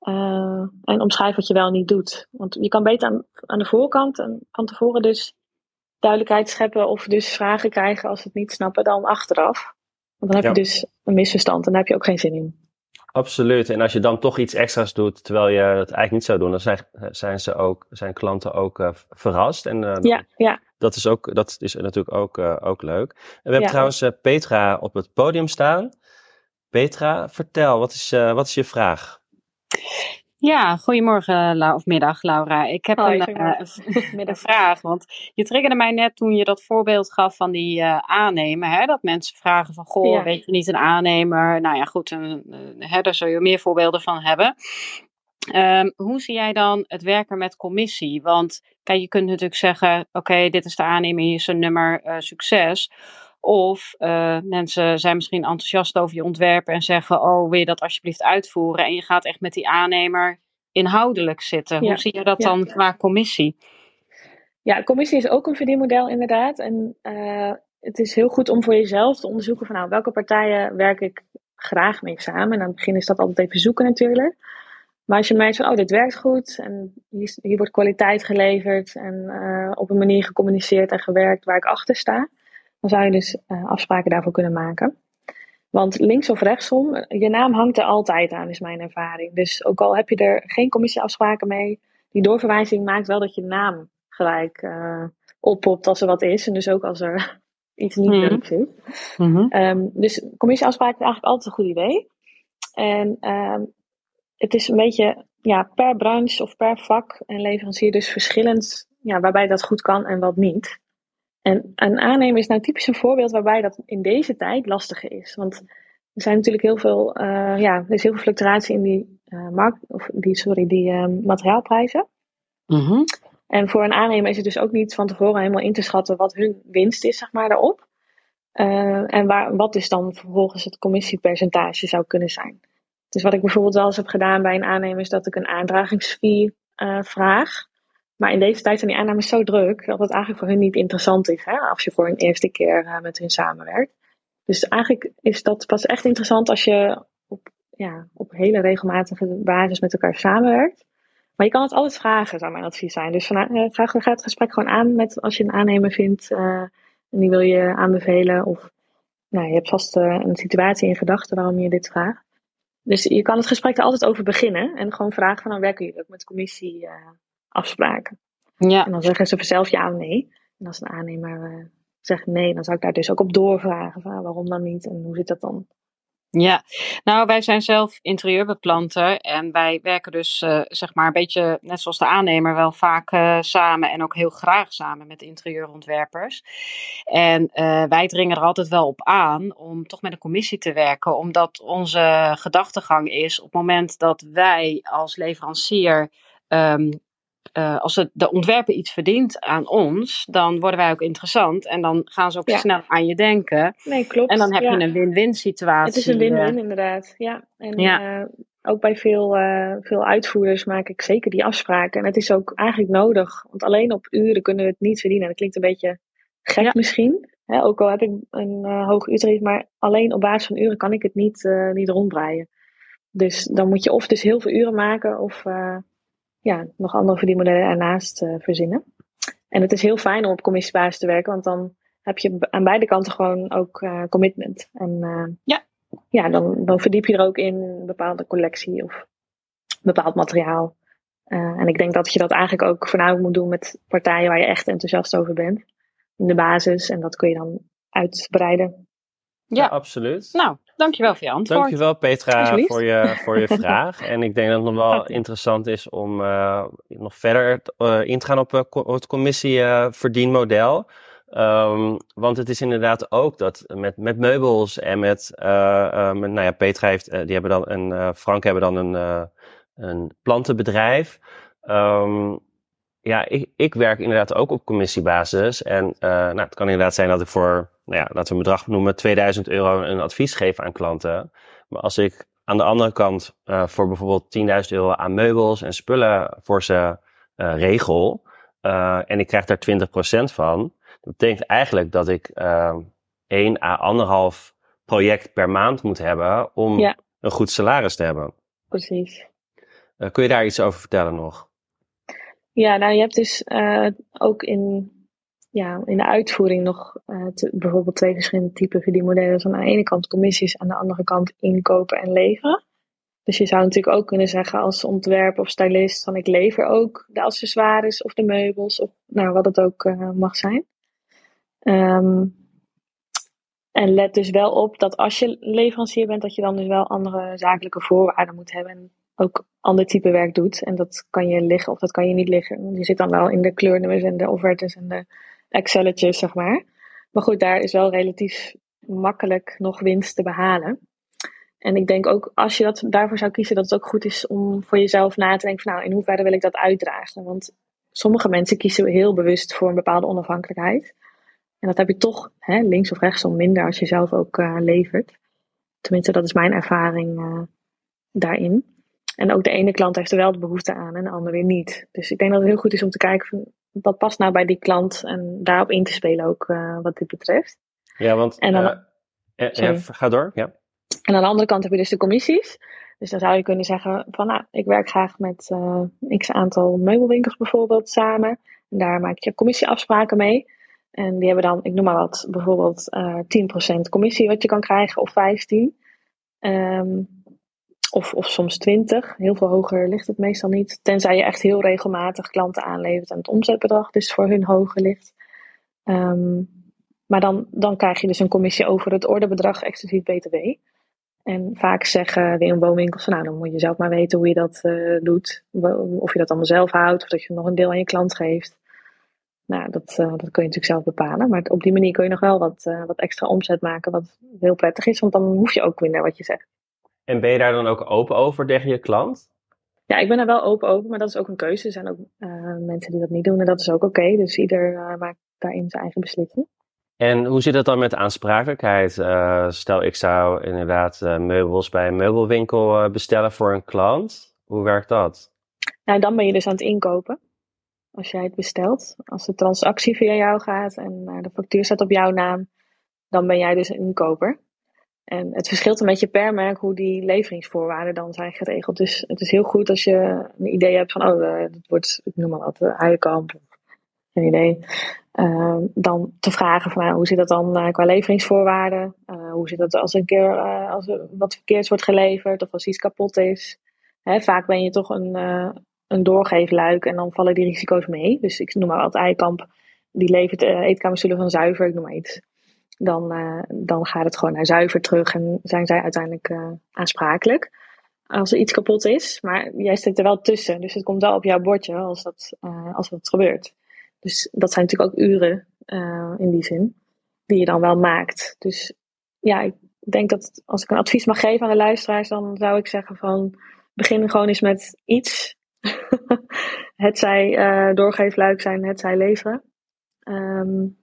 Uh, en omschrijf wat je wel niet doet. Want je kan beter aan, aan de voorkant en van tevoren dus duidelijkheid scheppen of dus vragen krijgen als ze het niet snappen dan achteraf. Want dan heb je dus een misverstand en daar heb je ook geen zin in. Absoluut. En als je dan toch iets extra's doet, terwijl je dat eigenlijk niet zou doen, dan zijn, zijn, ze ook, zijn klanten ook uh, verrast. En uh, ja, ja. Dat, is ook, dat is natuurlijk ook, uh, ook leuk. En we hebben trouwens Petra op het podium staan. Petra, vertel, wat is, wat is je vraag? Ja, goedemorgen of middag Laura. Ik heb een, uh, <laughs> een <laughs> vraag, want je triggerde mij net toen je dat voorbeeld gaf van die uh, aannemer. Hè, dat mensen vragen van, goh, weet je niet een aannemer? Nou ja, goed, een, hè, daar zul je meer voorbeelden van hebben. Um, hoe zie jij dan het werken met commissie? Want kijk, je kunt natuurlijk zeggen, oké, dit is de aannemer, hier is een nummer, uh, succes. Of uh, mensen zijn misschien enthousiast over je ontwerp en zeggen: Oh, wil je dat alsjeblieft uitvoeren? En je gaat echt met die aannemer inhoudelijk zitten. Hoe zie je dat dan qua commissie? Ja, commissie is ook een verdienmodel inderdaad. En uh, het is heel goed om voor jezelf te onderzoeken van nou, welke partijen werk ik graag mee samen. En aan het begin is dat altijd even zoeken natuurlijk. Maar als je merkt van, oh, dit werkt goed en hier, hier wordt kwaliteit geleverd en uh, op een manier gecommuniceerd en gewerkt waar ik achter sta, dan zou je dus uh, afspraken daarvoor kunnen maken. Want links of rechtsom, je naam hangt er altijd aan, is mijn ervaring. Dus ook al heb je er geen commissieafspraken mee, die doorverwijzing maakt wel dat je naam gelijk uh, oppopt als er wat is. En dus ook als er <laughs> iets niet mm -hmm. is. Mm -hmm. um, dus commissieafspraken is eigenlijk altijd een goed idee. En um, het is een beetje ja, per branche of per vak en leverancier dus verschillend ja, waarbij dat goed kan en wat niet. En een aannemer is nou typisch een voorbeeld waarbij dat in deze tijd lastiger is. Want er zijn natuurlijk heel veel, uh, ja, er is heel veel fluctuatie in die, uh, markt, of die, sorry, die uh, materiaalprijzen. Mm -hmm. En voor een aannemer is het dus ook niet van tevoren helemaal in te schatten wat hun winst is, zeg maar, daarop. en waar, wat dus dan vervolgens het commissiepercentage zou kunnen zijn. Dus wat ik bijvoorbeeld wel eens heb gedaan bij een aannemer is dat ik een aandragingsfee vraag. Maar in deze tijd zijn die aannames zo druk dat het eigenlijk voor hun niet interessant is hè, als je voor een eerste keer uh, met hun samenwerkt. Dus eigenlijk is dat pas echt interessant als je op, ja, op hele regelmatige basis met elkaar samenwerkt. Maar je kan het altijd vragen, zou mijn advies zijn. Dus vraag, ga het gesprek gewoon aan met als je een aannemer vindt uh, en die wil je aanbevelen. Of nou, je hebt vast een situatie in gedachten waarom je dit vraagt. Dus je kan het gesprek er altijd over beginnen en gewoon vragen van, nou werken jullie ook met commissie afspraken. Ja. En dan zeggen ze vanzelf ja of nee. En als een aannemer uh, zegt nee, dan zou ik daar dus ook op doorvragen. Van, waarom dan niet en hoe zit dat dan? Ja, nou wij zijn zelf interieurbeplanter en wij werken dus uh, zeg maar een beetje net zoals de aannemer wel vaak uh, samen en ook heel graag samen met interieurontwerpers. En uh, wij dringen er altijd wel op aan om toch met een commissie te werken, omdat onze gedachtegang is op het moment dat wij als leverancier um, uh, als het, de ontwerper iets verdient aan ons, dan worden wij ook interessant. En dan gaan ze ook ja. snel aan je denken. Nee, klopt. En dan heb ja. je een win-win situatie. Het is een win-win, inderdaad. Ja. En ja. Uh, ook bij veel, uh, veel uitvoerders maak ik zeker die afspraken. En het is ook eigenlijk nodig. Want alleen op uren kunnen we het niet verdienen. Dat klinkt een beetje gek misschien. Hè, ook al heb ik een hoog uurtarief, maar alleen op basis van uren kan ik het niet, niet rondbreien. Dus dan moet je of dus heel veel uren maken of ja, nog andere verdienmodellen ernaast uh, verzinnen. En het is heel fijn om op commissiebasis te werken, want dan heb je aan beide kanten gewoon ook uh, commitment. En uh, ja, ja dan, dan verdiep je er ook in een bepaalde collectie of bepaald materiaal. en ik denk dat je dat eigenlijk ook voornamelijk moet doen met partijen waar je echt enthousiast over bent. In de basis. En dat kun je dan uitbreiden. Ja, ja absoluut. Nou, Dankjewel voor je antwoord. Dankjewel Petra voor je, voor je <laughs> vraag. En ik denk dat het nog wel interessant is om uh, nog verder uh, in te gaan op, uh, het commissieverdienmodel. Um, want het is inderdaad ook dat met, met meubels en met, met nou ja, Petra heeft, die hebben dan een, Frank hebben dan een, een plantenbedrijf. Um, ja, ik, ik werk inderdaad ook op commissiebasis. En nou, het kan inderdaad zijn dat ik voor nou ja, laten we een bedrag noemen, 2000 euro een advies geven aan klanten. Maar als ik aan de andere kant uh, voor bijvoorbeeld 10.000 euro aan meubels en spullen voor ze uh, regel uh, en ik krijg daar 20% van, dat betekent eigenlijk dat ik 1 à 1,5 project per maand moet hebben om ja. een goed salaris te hebben. Precies. kun je daar iets over vertellen nog? Ja, nou je hebt dus ook in ja, in de uitvoering nog te, bijvoorbeeld twee verschillende typen verdienmodellen. Dus aan de ene kant commissies, aan de andere kant inkopen en leveren. Dus je zou natuurlijk ook kunnen zeggen als ontwerper of stylist van ik lever ook de accessoires of de meubels of nou, wat het ook uh, mag zijn. Um, en let dus wel op dat als je leverancier bent, dat je dan dus wel andere zakelijke voorwaarden moet hebben. En ook ander type werk doet. En dat kan je liggen of dat kan je niet liggen. Je zit dan wel in de kleurnummers en de offertes en de Excelletjes, zeg maar. Maar goed, daar is wel relatief makkelijk nog winst te behalen. En ik denk ook, als je dat daarvoor zou kiezen, dat het ook goed is om voor jezelf na te denken van nou, in hoeverre wil ik dat uitdragen? Want sommige mensen kiezen heel bewust voor een bepaalde onafhankelijkheid. En dat heb je toch hè, links of rechtsom minder als je zelf ook uh, levert. Tenminste, dat is mijn ervaring uh, daarin. En ook de ene klant heeft er wel de behoefte aan en de andere weer niet. Dus ik denk dat het heel goed is om te kijken van, wat past nou bij die klant en daarop in te spelen ook uh, wat dit betreft. Ja, want en dan, ja, ga door. Ja. En aan de andere kant heb je dus de commissies. Dus dan zou je kunnen zeggen van nou, ik werk graag met uh, x aantal meubelwinkels bijvoorbeeld samen. En daar maak je commissieafspraken mee. En die hebben dan, ik noem maar wat, bijvoorbeeld uh, eh, 10% commissie wat je kan krijgen of 15. Um, of, of soms 20. Heel veel hoger ligt het meestal niet. Tenzij je echt heel regelmatig klanten aanlevert en het omzetbedrag dus voor hun hoger ligt. Um, maar dan, dan krijg je dus een commissie over het orderbedrag exclusief BTW. En vaak zeggen de inwoonwinkels van nou dan moet je zelf maar weten hoe je dat uh, doet. Of je dat allemaal zelf houdt of dat je nog een deel aan je klant geeft. Nou, dat, uh, dat kun je natuurlijk zelf bepalen. Maar op die manier kun je nog wel wat, uh, wat extra omzet maken, wat heel prettig is, want dan hoef je ook minder wat je zegt. En ben je daar dan ook open over tegen je klant? Ja, ik ben er wel open over, maar dat is ook een keuze. Er zijn ook uh, mensen die dat niet doen en dat is ook oké. Okay. Dus ieder maakt daarin zijn eigen beslissing. En hoe zit het dan met aansprakelijkheid? stel, ik zou inderdaad meubels bij een meubelwinkel bestellen voor een klant. Hoe werkt dat? Nou, dan ben je dus aan het inkopen als jij het bestelt. Als de transactie via jou gaat en de factuur staat op jouw naam, dan ben jij dus een inkoper. En het verschilt een beetje per merk hoe die leveringsvoorwaarden dan zijn geregeld. Dus het is heel goed als je een idee hebt van, oh, uh, het wordt, ik noem maar wat, uh, Haaienkamp, geen idee. Uh, dan te vragen van, nou, hoe zit dat dan qua leveringsvoorwaarden? hoe zit dat als een keer als er wat verkeerd wordt geleverd of als iets kapot is? Hè, vaak ben je toch een, een doorgeefluik en dan vallen die risico's mee. Dus ik noem maar wat Eikamp, die levert eetkamerstoelen van zuiver, ik noem maar iets. Dan, uh, dan gaat het gewoon naar zuiver terug en zijn zij uiteindelijk uh, aansprakelijk als er iets kapot is. Maar jij zit er wel tussen, dus het komt wel op jouw bordje als dat, als dat gebeurt. Dus dat zijn natuurlijk ook uren in die zin, die je dan wel maakt. Dus ja, ik denk dat als ik een advies mag geven aan de luisteraars, dan zou ik zeggen van begin gewoon eens met iets <laughs> het zij doorgeefluik zijn, het zij leveren. Um,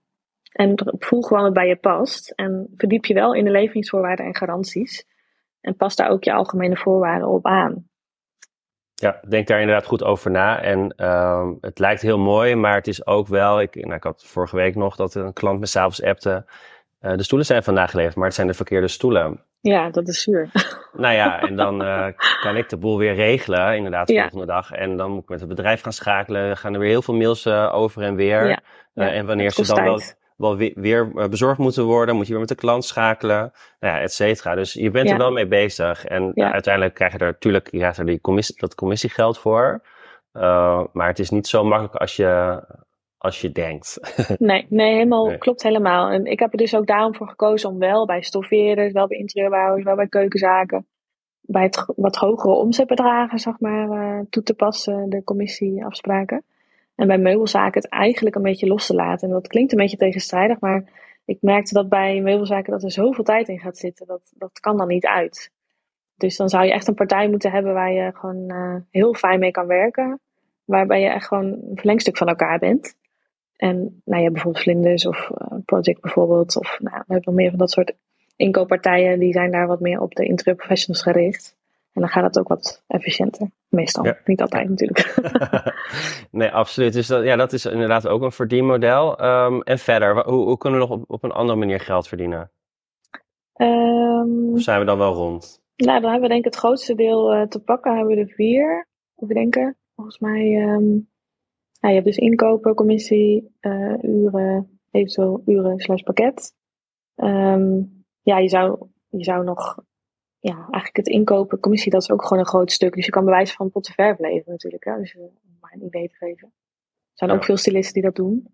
en voel gewoon wat bij je past. En verdiep je wel in de leveringsvoorwaarden en garanties. En pas daar ook je algemene voorwaarden op aan. Ja, denk daar inderdaad goed over na. En uh, het lijkt heel mooi, maar het is ook wel. Ik, nou, ik had vorige week nog dat een klant me s'avonds appte. Uh, de stoelen zijn vandaag geleverd, maar het zijn de verkeerde stoelen. Ja, dat is zuur. <laughs> Nou ja, en dan uh, kan ik de boel weer regelen, inderdaad, de volgende dag. En dan moet ik met het bedrijf gaan schakelen. gaan er weer heel veel mails uh, over en weer. Ja, en wanneer ze dan wel, wel weer, weer, bezorgd moeten worden, moet je weer met de klant schakelen, nou ja, et cetera. Dus je bent er wel mee bezig. En uiteindelijk krijg je er natuurlijk ja, er die commissie, dat commissiegeld voor. maar het is niet zo makkelijk als je als je denkt. <laughs> nee, nee, helemaal, klopt helemaal. En ik heb er dus ook daarom voor gekozen om wel bij stoffeerders, wel bij interieurbouwers, wel bij keukenzaken, bij het wat hogere omzetbedragen, zeg maar, uh, toe te passen, de commissieafspraken. En bij meubelzaken het eigenlijk een beetje los te laten. En dat klinkt een beetje tegenstrijdig, maar ik merkte dat bij meubelzaken dat er zoveel tijd in gaat zitten. Dat, dat kan dan niet uit. Dus dan zou je echt een partij moeten hebben waar je gewoon uh, heel fijn mee kan werken. Waarbij je echt gewoon een verlengstuk van elkaar bent. En nou ja, bijvoorbeeld Vlinders of uh, Project bijvoorbeeld. Of nou, we hebben nog meer van dat soort inkooppartijen. Die zijn daar wat meer op de interieur professionals gericht. En dan gaat het ook wat efficiënter. Meestal. Niet altijd natuurlijk. <laughs> nee, absoluut. Dus dat, ja, dat is inderdaad ook een verdienmodel. Um, en verder, hoe, hoe, kunnen we nog op, op een andere manier geld verdienen? Um, of zijn we dan wel rond? Nou, dan hebben we denk ik het grootste deel uh, te pakken. Hebben we er vier. Of denken. Volgens mij um, nou, je hebt dus inkopen, commissie, uh, uren, eventueel uren slash pakket. Ja, je zou, je zou nog ja, eigenlijk het inkopen, commissie, dat is ook gewoon een groot stuk. Dus je kan bewijzen van pot verf leven natuurlijk. Hè? Dus om maar een idee te geven. Er zijn ook veel stylisten die dat doen.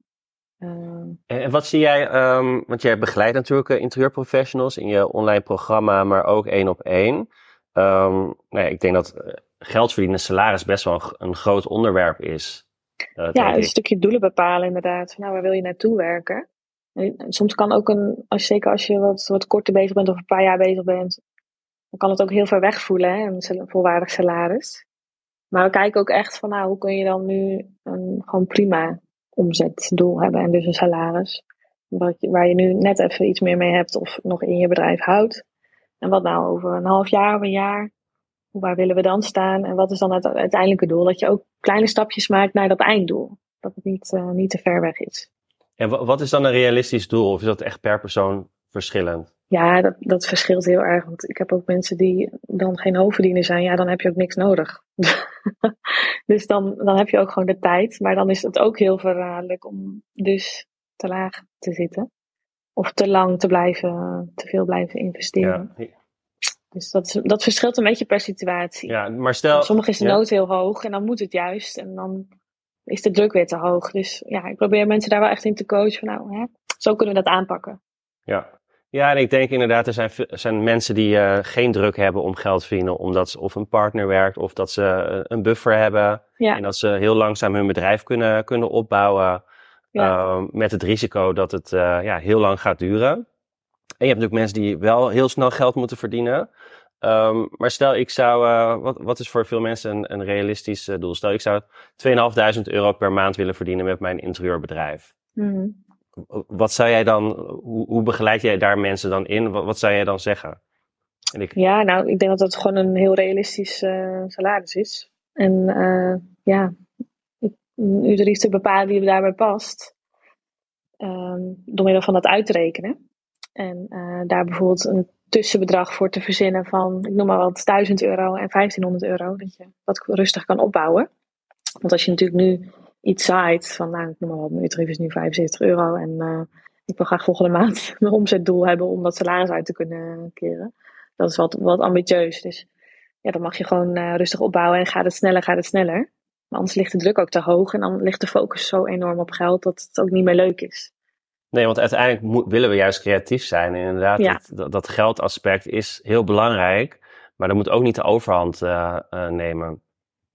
en wat zie jij, um, want jij begeleidt natuurlijk interieurprofessionals in je online programma, maar ook één op één. Um, nou ja, ik denk dat geld verdienen, salaris best wel een, een groot onderwerp is. Uh, ja, een stukje doelen bepalen inderdaad. Nou, waar wil je naartoe werken? En soms kan ook een, als, zeker als je wat, wat korter bezig bent of een paar jaar bezig bent, dan kan het ook heel ver weg voelen, hè, een volwaardig salaris. Maar we kijken ook echt van, nou, hoe kun je dan nu een gewoon prima omzetdoel hebben en dus een salaris. Wat, waar je nu net even iets meer mee hebt of nog in je bedrijf houdt. En wat nou over een half jaar of een jaar waar willen we dan staan en wat is dan het uiteindelijke doel? Dat je ook kleine stapjes maakt naar dat einddoel. Dat het niet, uh, niet te ver weg is. En wat is dan een realistisch doel? Of is dat echt per persoon verschillend? Ja, dat, dat verschilt heel erg. Want ik heb ook mensen die dan geen hoofdverdiener zijn. Ja, dan heb je ook niks nodig. <laughs> dus dan, dan heb je ook gewoon de tijd. Maar dan is het ook heel verraderlijk om dus te laag te zitten. Of te lang te blijven, te veel blijven investeren. Ja. Dus dat, dat verschilt een beetje per situatie. Ja, maar stel. Sommige is de nood heel hoog en dan moet het juist. En dan is de druk weer te hoog. Dus ja, ik probeer mensen daar wel echt in te coachen. Van, nou, hè, zo kunnen we dat aanpakken. Ja. Ja, en ik denk inderdaad, er zijn, zijn mensen die uh, geen druk hebben om geld te verdienen, omdat ze of een partner werkt of dat ze uh, een buffer hebben. Ja. En dat ze heel langzaam hun bedrijf kunnen, kunnen opbouwen. Ja. Uh, met het risico dat het uh, ja, heel lang gaat duren. En je hebt natuurlijk mensen die wel heel snel geld moeten verdienen. Um, maar stel ik zou, uh, wat, wat is voor veel mensen een, een realistisch doel? Stel ik zou 2.500 euro per maand willen verdienen met mijn interieurbedrijf. Mm. Wat zou jij dan, hoe, hoe, begeleid jij daar mensen dan in? Wat, wat zou jij dan zeggen? Ja, nou, ik denk dat dat gewoon een heel realistisch uh, salaris is. En ja, ik, u de te bepalen die daarbij past. Um, door middel van dat uit te rekenen. En uh, daar bijvoorbeeld een tussenbedrag voor te verzinnen van, ik noem maar wat, 1000 euro en 1500 euro. Dat je dat rustig kan opbouwen. Want als je natuurlijk nu iets zaait van, nou, ik noem maar wat, mijn uurtarief is nu 75 euro en uh, ik wil graag volgende maand <laughs> een omzetdoel hebben om dat salaris uit te kunnen keren. Dat is wat, wat ambitieus. Dus ja, dan mag je gewoon uh, rustig opbouwen en gaat het sneller, gaat het sneller. Maar anders ligt de druk ook te hoog en dan ligt de focus zo enorm op geld dat het ook niet meer leuk is. Nee, want uiteindelijk willen we juist creatief zijn. En inderdaad, dat, dat, geldaspect is heel belangrijk. Maar dat moet ook niet de overhand uh, uh, nemen.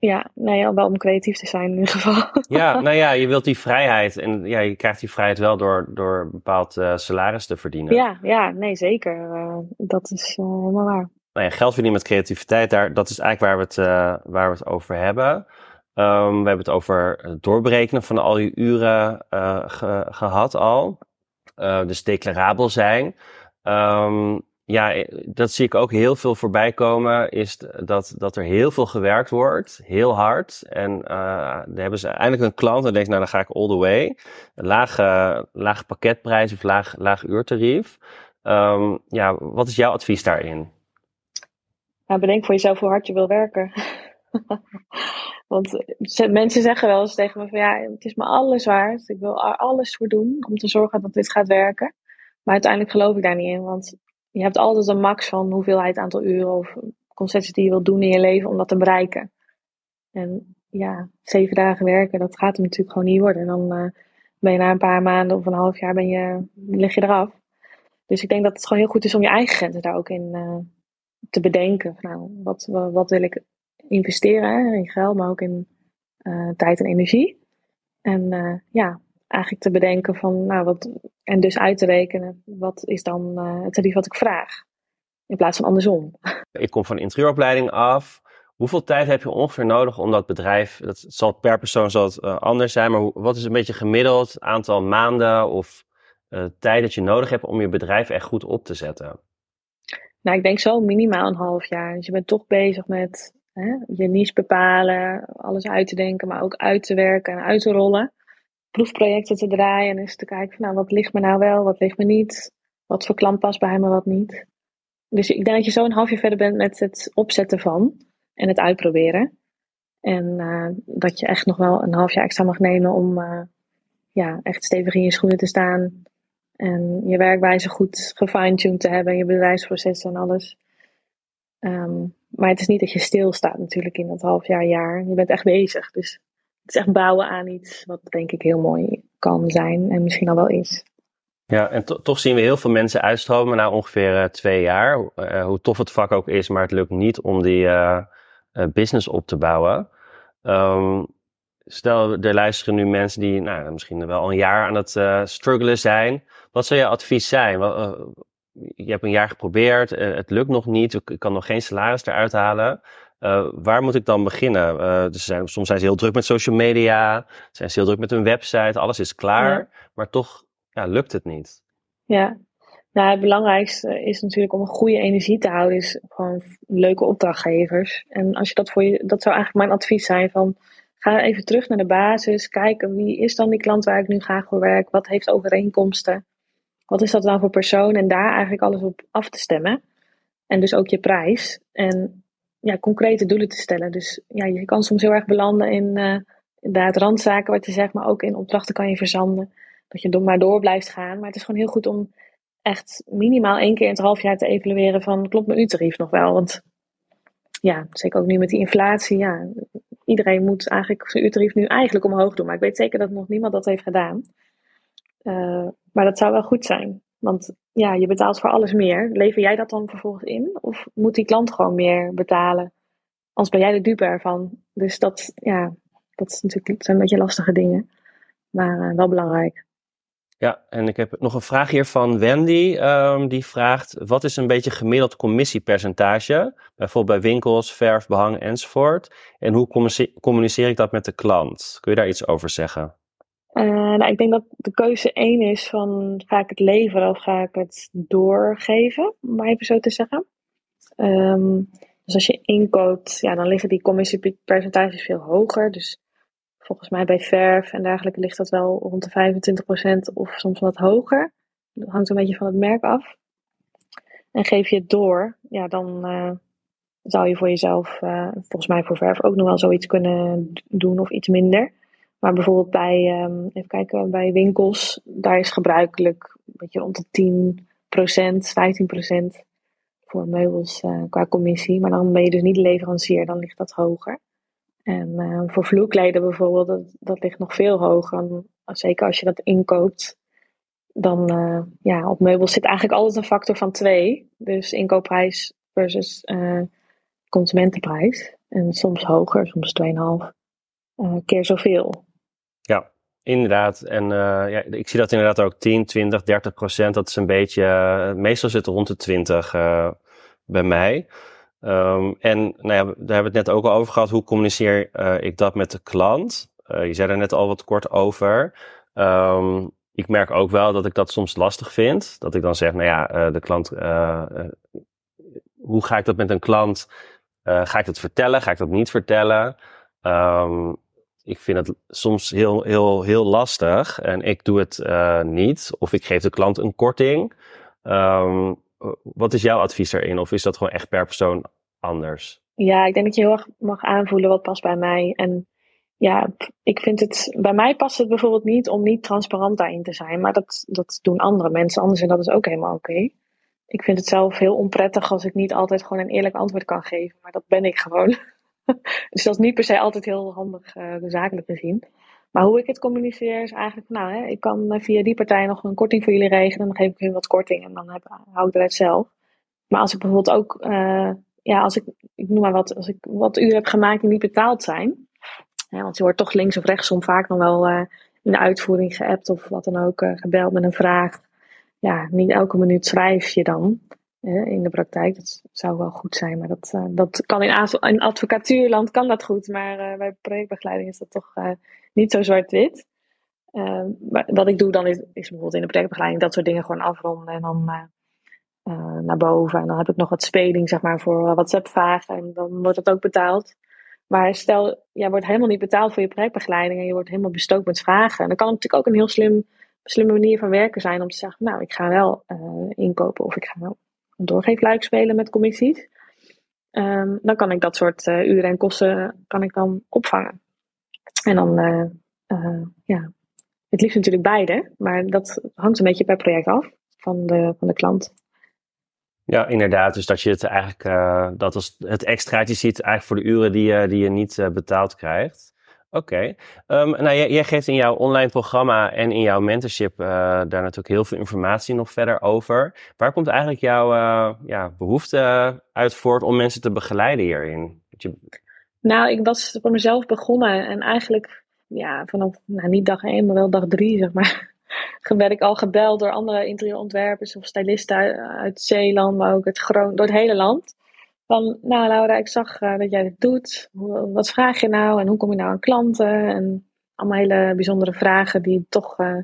Ja, nee, wel om creatief te zijn in ieder geval. <laughs> Ja, nou ja, je wilt die vrijheid. En ja, je krijgt die vrijheid wel door, door een bepaald uh, salaris te verdienen. Ja, ja nee, zeker. dat is helemaal waar. Nou ja, geld verdienen met creativiteit, daar, dat is eigenlijk waar we het, waar we het over hebben. Um, we hebben het over het doorberekenen van al je uren ge, gehad al. Dus declarabel zijn. Um, ja, eh, dat zie ik ook heel veel voorbij komen. Is dat, dat er heel veel gewerkt wordt. Heel hard. En uh, dan hebben ze eindelijk een klant en denkt, nou dan ga ik all the way. Lage, lage pakketprijs of laag, laag uurtarief. Um, ja, wat is jouw advies daarin? Nou, bedenk voor jezelf hoe hard je wil werken. <laughs> Want mensen zeggen wel eens tegen me van ja, het is me alles waard. Ik wil er alles voor doen om te zorgen dat dit gaat werken. Maar uiteindelijk geloof ik daar niet in. Want je hebt altijd een max van hoeveelheid aantal uren of concessies die je wilt doen in je leven om dat te bereiken. En ja, zeven dagen werken, dat gaat hem natuurlijk gewoon niet worden. En dan uh, ben je na een paar maanden of een half jaar ben je, lig je eraf. Dus ik denk dat het gewoon heel goed is om je eigen grenzen daar ook in uh, te bedenken. Nou, wat, wat wil ik investeren in geld, maar ook in uh, tijd en energie. En ja, eigenlijk te bedenken van, nou wat, en dus uit te rekenen, wat is dan uh, het tarief wat ik vraag? In plaats van andersom. Ik kom van interieuropleiding af. Hoeveel tijd heb je ongeveer nodig om dat bedrijf, dat zal per persoon zal het, anders zijn, maar wat is een beetje gemiddeld aantal maanden of tijd dat je nodig hebt om je bedrijf echt goed op te zetten? Nou, ik denk zo minimaal een half jaar. Dus je bent toch bezig met Hè? Je niche bepalen, alles uit te denken, maar ook uit te werken en uit te rollen. Proefprojecten te draaien en eens te kijken van nou, wat ligt me nou wel, wat ligt me niet. Wat voor klant past bij me, wat niet. Dus ik denk dat je zo een half jaar verder bent met het opzetten van en het uitproberen. En uh, dat je echt nog wel een half jaar extra mag nemen om uh, ja, echt stevig in je schoenen te staan. En je werkwijze goed gefine-tuned te hebben, je bedrijfsprocessen en alles. Ehm, maar het is niet dat je stilstaat natuurlijk in dat half jaar, jaar. Je bent echt bezig. Dus is bouwen aan iets wat denk ik heel mooi kan zijn en misschien al wel is. Ja, en toch zien we heel veel mensen uitstromen na ongeveer uh, twee jaar. Uh, hoe tof het vak ook is, maar het lukt niet om die uh, business op te bouwen. Um, stel, er luisteren nu mensen die nou, misschien wel een jaar aan het struggelen zijn. Wat zou je advies zijn? je hebt een jaar geprobeerd, het lukt nog niet, ik kan nog geen salaris eruit halen. Waar moet ik dan beginnen? dus zijn, soms zijn ze heel druk met social media, zijn ze heel druk met hun website, alles is klaar, maar toch ja, lukt het niet. Ja, nou, het belangrijkste is natuurlijk om een goede energie te houden, is gewoon leuke opdrachtgevers. En als je dat voor je, dat zou eigenlijk mijn advies zijn van, ga even terug naar de basis, kijken wie is dan die klant waar ik nu graag voor werk, wat heeft overeenkomsten, wat is dat dan voor persoon en daar eigenlijk alles op af te stemmen. En dus ook je prijs en ja, concrete doelen te stellen. Dus ja, je kan soms heel erg belanden in uh, randzaken wat je zegt, maar ook in opdrachten kan je verzanden dat je maar door blijft gaan. Maar het is gewoon heel goed om echt minimaal één keer in het half jaar te evalueren van klopt mijn uurtarief nog wel? Want ja, zeker ook nu met die inflatie, ja, iedereen moet eigenlijk zijn uurtarief nu eigenlijk omhoog doen. Maar ik weet zeker dat nog niemand dat heeft gedaan. Uh, maar dat zou wel goed zijn. Want ja, je betaalt voor alles meer. Lever jij dat dan vervolgens in? Of moet die klant gewoon meer betalen? Anders ben jij de dupe ervan. Dus dat, ja, dat, is natuurlijk, zijn een beetje lastige dingen. Maar uh, wel belangrijk. Ja, en ik heb nog een vraag hier van Wendy. Um, die vraagt: wat is een beetje gemiddeld commissiepercentage? Bijvoorbeeld bij winkels, verf, behang enzovoort. En hoe communiceer ik dat met de klant? Kun je daar iets over zeggen? Uh, nou, ik denk dat de keuze één is van ga ik het leveren of ga ik het doorgeven, om maar even zo te zeggen. Um, dus als je inkoopt, ja, dan liggen die commissiepercentages veel hoger. Dus volgens mij bij verf en dergelijke ligt dat wel rond de 25% of soms wat hoger. Dat hangt een beetje van het merk af. En geef je het door, ja, dan uh, zou je voor jezelf, uh, volgens mij voor verf, ook nog wel zoiets kunnen doen of iets minder. Maar bijvoorbeeld bij, um, even kijken, bij winkels, daar is gebruikelijk een beetje rond de 10% 15% voor meubels uh, qua commissie. Maar dan ben je dus niet leverancier, dan ligt dat hoger. En uh, voor vloerkleden bijvoorbeeld, dat, dat ligt nog veel hoger. zeker als je dat inkoopt, dan uh, ja, op meubels zit eigenlijk altijd een factor van twee. Dus inkoopprijs versus consumentenprijs. En soms hoger, soms 2,5 keer zoveel. Ja, inderdaad. En ja, ik zie dat inderdaad ook 10, 20, 30 procent. Dat is een beetje, meestal zit het rond de 20 bij mij. Um, en nou ja, daar hebben we het net ook al over gehad. Hoe communiceer ik dat met de klant? Je zei er net al wat kort over. Um, ik merk ook wel dat ik dat soms lastig vind. Dat ik dan zeg, nou ja, de klant, hoe ga ik dat met een klant? ga ik dat vertellen? Ga ik dat niet vertellen? Um, ik vind het soms heel, heel, heel lastig en ik doe het niet. Of ik geef de klant een korting. Um, wat is jouw advies erin? Of is dat gewoon echt per persoon anders? Ja, ik denk dat je heel erg mag aanvoelen wat past bij mij. En ja, ik vind het, bij mij past het bijvoorbeeld niet om niet transparant daarin te zijn. Maar dat, dat doen andere mensen anders en dat is ook helemaal oké. Ik vind het zelf heel onprettig als ik niet altijd gewoon een eerlijk antwoord kan geven. Maar dat ben ik gewoon. <laughs> dus dat is niet per se altijd heel handig uh, zakelijk gezien. Maar hoe ik het communiceer is eigenlijk, nou, hè, ik kan eh, via die partij nog een korting voor jullie regelen. Dan geef ik hun wat korting en dan heb, hou ik het zelf. Maar als ik bijvoorbeeld ook, uh, ja, als ik, ik noem maar wat, als ik wat uren heb gemaakt die niet betaald zijn. Hè, want je wordt toch links of rechtsom vaak nog wel uh, in de uitvoering geappt of wat dan ook, gebeld met een vraag. Ja, niet elke minuut schrijf je dan in de praktijk. Dat zou wel goed zijn, maar dat, dat kan in, in advocatuurland kan dat goed. Maar bij projectbegeleiding is dat toch niet zo zwart-wit. Uh, wat ik doe dan is, is bijvoorbeeld in de projectbegeleiding dat soort dingen gewoon afronden en dan naar boven. En dan heb ik nog wat speling zeg maar voor WhatsApp-vragen en dan wordt dat ook betaald. Maar stel, jij wordt helemaal niet betaald voor je projectbegeleiding en je wordt helemaal bestookt met vragen. En dan kan het natuurlijk ook een heel slim, slimme manier van werken zijn om te zeggen, nou, ik ga wel inkopen of ik ga wel doorgeefluik spelen met commissies. Um, dan kan ik dat soort uren en kosten kan ik dan opvangen. En dan, uh, uh, ja, het liefst natuurlijk beide, maar dat hangt een beetje per project af van de, van de klant. Ja, inderdaad. Dus dat je het eigenlijk, dat als het extraatje ziet eigenlijk voor de uren die, je die je niet betaald krijgt. Oké. Ehm, nou, jij, geeft in jouw online programma en in jouw mentorship uh, daar natuurlijk heel veel informatie nog verder over. Waar komt eigenlijk jouw ja, behoefte uit voort om mensen te begeleiden hierin? Je... Nou, ik was voor mezelf begonnen en eigenlijk ja, vanaf, nou niet dag één, maar wel dag drie, zeg maar <laughs> werd ik al gebeld door andere interieurontwerpers of stylisten uit, Zeeland, maar ook uit Groningen, door het hele land. Nou Laura, ik zag uh, dat jij dit doet. Wat vraag je nou en hoe kom je nou aan klanten? En allemaal hele bijzondere vragen die toch uh,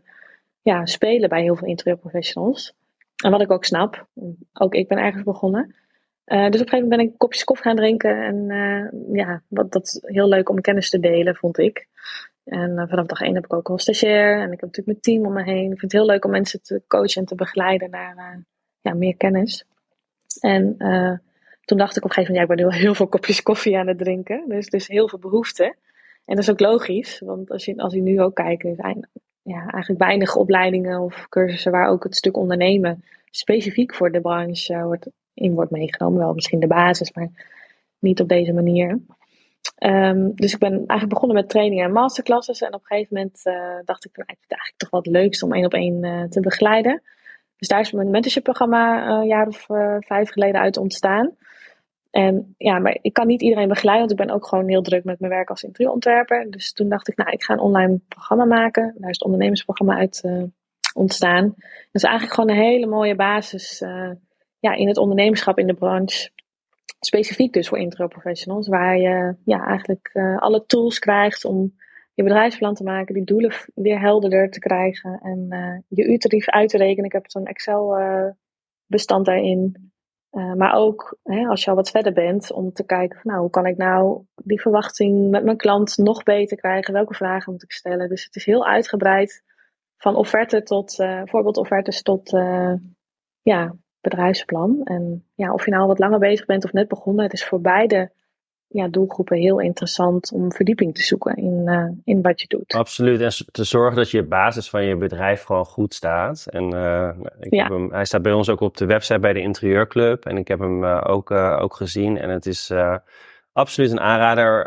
ja, spelen bij heel veel interieurprofessionals. En wat ik ook snap, ook ik ben ergens begonnen. Uh, dus op een gegeven moment ben ik kopjes koffie gaan drinken. En ja, wat, dat is heel leuk om kennis te delen, vond ik. En eh, vanaf dag één heb ik ook al stagiair. En ik heb natuurlijk mijn team om me heen. Ik vind het heel leuk om mensen te coachen en te begeleiden naar ja, meer kennis. En toen dacht ik op een gegeven moment, ja, ik ben nu heel veel kopjes koffie aan het drinken. Dus, dus heel veel behoefte. En dat is ook logisch, want als je, als je nu ook kijkt, er zijn ja, eigenlijk weinig opleidingen of cursussen waar ook het stuk ondernemen specifiek voor de branche wordt, in wordt meegenomen. Wel misschien de basis, maar niet op deze manier. Um, dus ik ben eigenlijk begonnen met trainingen en masterclasses. En op een gegeven moment uh, dacht ik, nou, vind het eigenlijk toch wel het leukste om één op één uh, te begeleiden. Dus daar is mijn mentorship programma een jaar of vijf geleden uit ontstaan. En ja, maar ik kan niet iedereen begeleiden, want ik ben ook gewoon heel druk met mijn werk als interieurontwerper. Dus toen dacht ik, nou, ik ga een online programma maken. Daar is het ondernemersprogramma uit ontstaan. Dat is eigenlijk gewoon een hele mooie basis ja, in het ondernemerschap in de branche specifiek dus voor intro professionals, waar je ja, eigenlijk uh, alle tools krijgt om je bedrijfsplan te maken, die doelen weer helderder te krijgen en je uurtarief uit te rekenen. Ik heb zo'n Excel daarin. maar ook hè, als je al wat verder bent, om te kijken van nou, hoe kan ik nou die verwachting met mijn klant nog beter krijgen? Welke vragen moet ik stellen? Dus het is heel uitgebreid van offerte tot voorbeeldoffertes tot ja, bedrijfsplan. En ja, of je nou wat langer bezig bent of net begonnen, het is voor beide ja, doelgroepen heel interessant om verdieping te zoeken in, uh, in wat je doet. Absoluut. En te zorgen dat je basis van je bedrijf gewoon goed staat. En uh, ik ja. heb hem, hij staat bij ons ook op de website bij de Interieurclub. En ik heb hem uh, ook, ook gezien. En het is absoluut een aanrader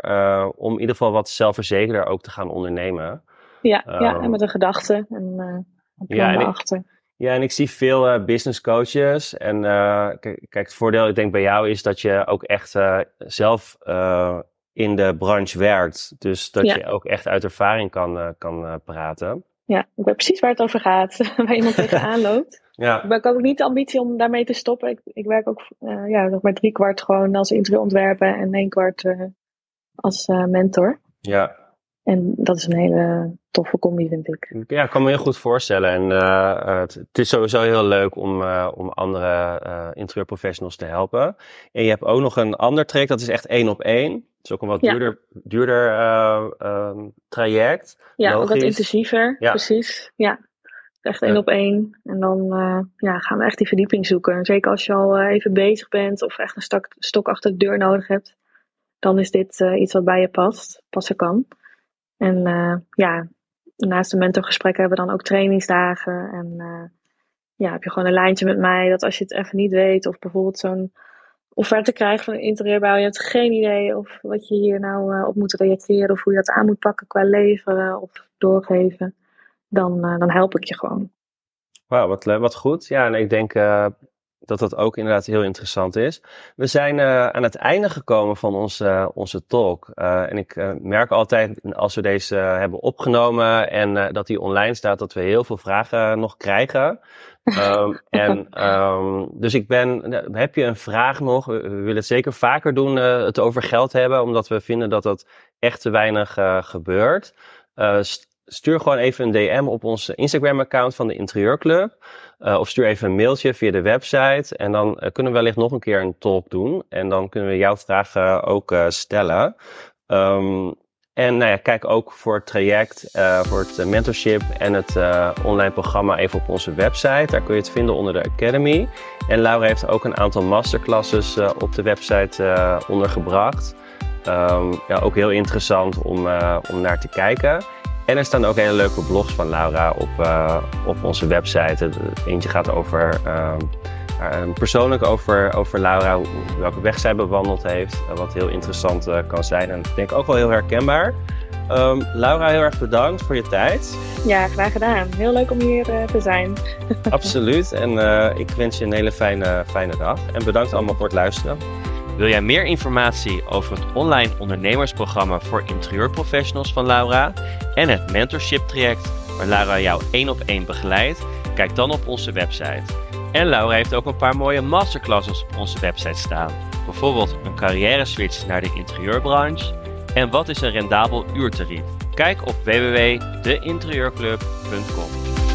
om in ieder geval wat zelfverzekerder ook te gaan ondernemen. Ja, ja en met een gedachte en een plan ja, erachter. Ja, en ik zie veel uh, business coaches. En uh, kijk, het voordeel, ik denk bij jou, is dat je ook echt uh, zelf in de branche werkt. Dus dat je ook echt uit ervaring kan, kan praten. Ja, ik weet precies waar het over gaat, <laughs> waar iemand tegenaan <laughs> loopt. Ja. Ik heb ook niet de ambitie om daarmee te stoppen. Ik, ik werk ook ja, nog maar drie kwart gewoon als interieurontwerper en één kwart als mentor. Ja. En dat is een hele toffe combi, vind ik. Ja, ik kan me heel goed voorstellen. En uh, het, is sowieso heel leuk om, uh, om andere uh, interieurprofessionals te helpen. En je hebt ook nog een ander traject, dat is echt één op één. Dat is ook een wat duurder, duurder um, traject. Ja, ook wat intensiever, ja. precies. Ja, echt één op één. En dan ja, gaan we echt die verdieping zoeken. Zeker als je al even bezig bent of echt een stok, stok achter de deur nodig hebt. Dan is dit iets wat bij je past, passen kan. En ja, naast de mentorgesprekken hebben we dan ook trainingsdagen. En uh, ja, heb je gewoon een lijntje met mij dat als je het even niet weet, of bijvoorbeeld zo'n offerte krijgt van een interieurbouw, je hebt geen idee of wat je hier nou uh, op moet reageren, of hoe je dat aan moet pakken qua leveren of doorgeven, dan, uh, dan help ik je gewoon. Wauw, wat, wat goed. Ja, en ik denk dat dat ook inderdaad heel interessant is. We zijn uh, aan het einde gekomen van onze, onze talk. Uh, en ik merk altijd als we deze hebben opgenomen en dat die online staat, dat we heel veel vragen nog krijgen. um, <laughs> en um, dus ik ben, heb je een vraag nog? We, willen het zeker vaker doen, het over geld hebben, omdat we vinden dat dat echt te weinig gebeurt. Stuur gewoon even een DM op ons Instagram-account van de Interieurclub. Uh, of stuur even een mailtje via de website. En dan uh, kunnen we wellicht nog een keer een talk doen. En dan kunnen we jouw vragen ook uh, stellen. Um, en nou ja, kijk ook voor het traject, voor het mentorship en het online programma even op onze website. Daar kun je het vinden onder de Academy. En Laura heeft ook een aantal masterclasses op de website ondergebracht. Um, ja, ook heel interessant om, om naar te kijken. En er staan ook hele leuke blogs van Laura op, uh, op onze website. Eentje gaat over uh, persoonlijk over, over Laura, welke weg zij bewandeld heeft, wat heel interessant kan zijn en ik denk ook wel heel herkenbaar. Um, Laura, heel erg bedankt voor je tijd. Ja, graag gedaan. Heel leuk om hier uh, te zijn. <laughs> Absoluut. En uh, ik wens je een hele fijne, fijne dag. En bedankt allemaal voor het luisteren. Wil jij meer informatie over het online ondernemersprogramma voor interieurprofessionals van Laura en het mentorship traject waar Laura jou één op één begeleidt? Kijk dan op onze website. En Laura heeft ook een paar mooie masterclasses op onze website staan. Bijvoorbeeld een carrière switch naar de interieurbranche en wat is een rendabel uurtarief? Kijk op www.deinterieurclub.com.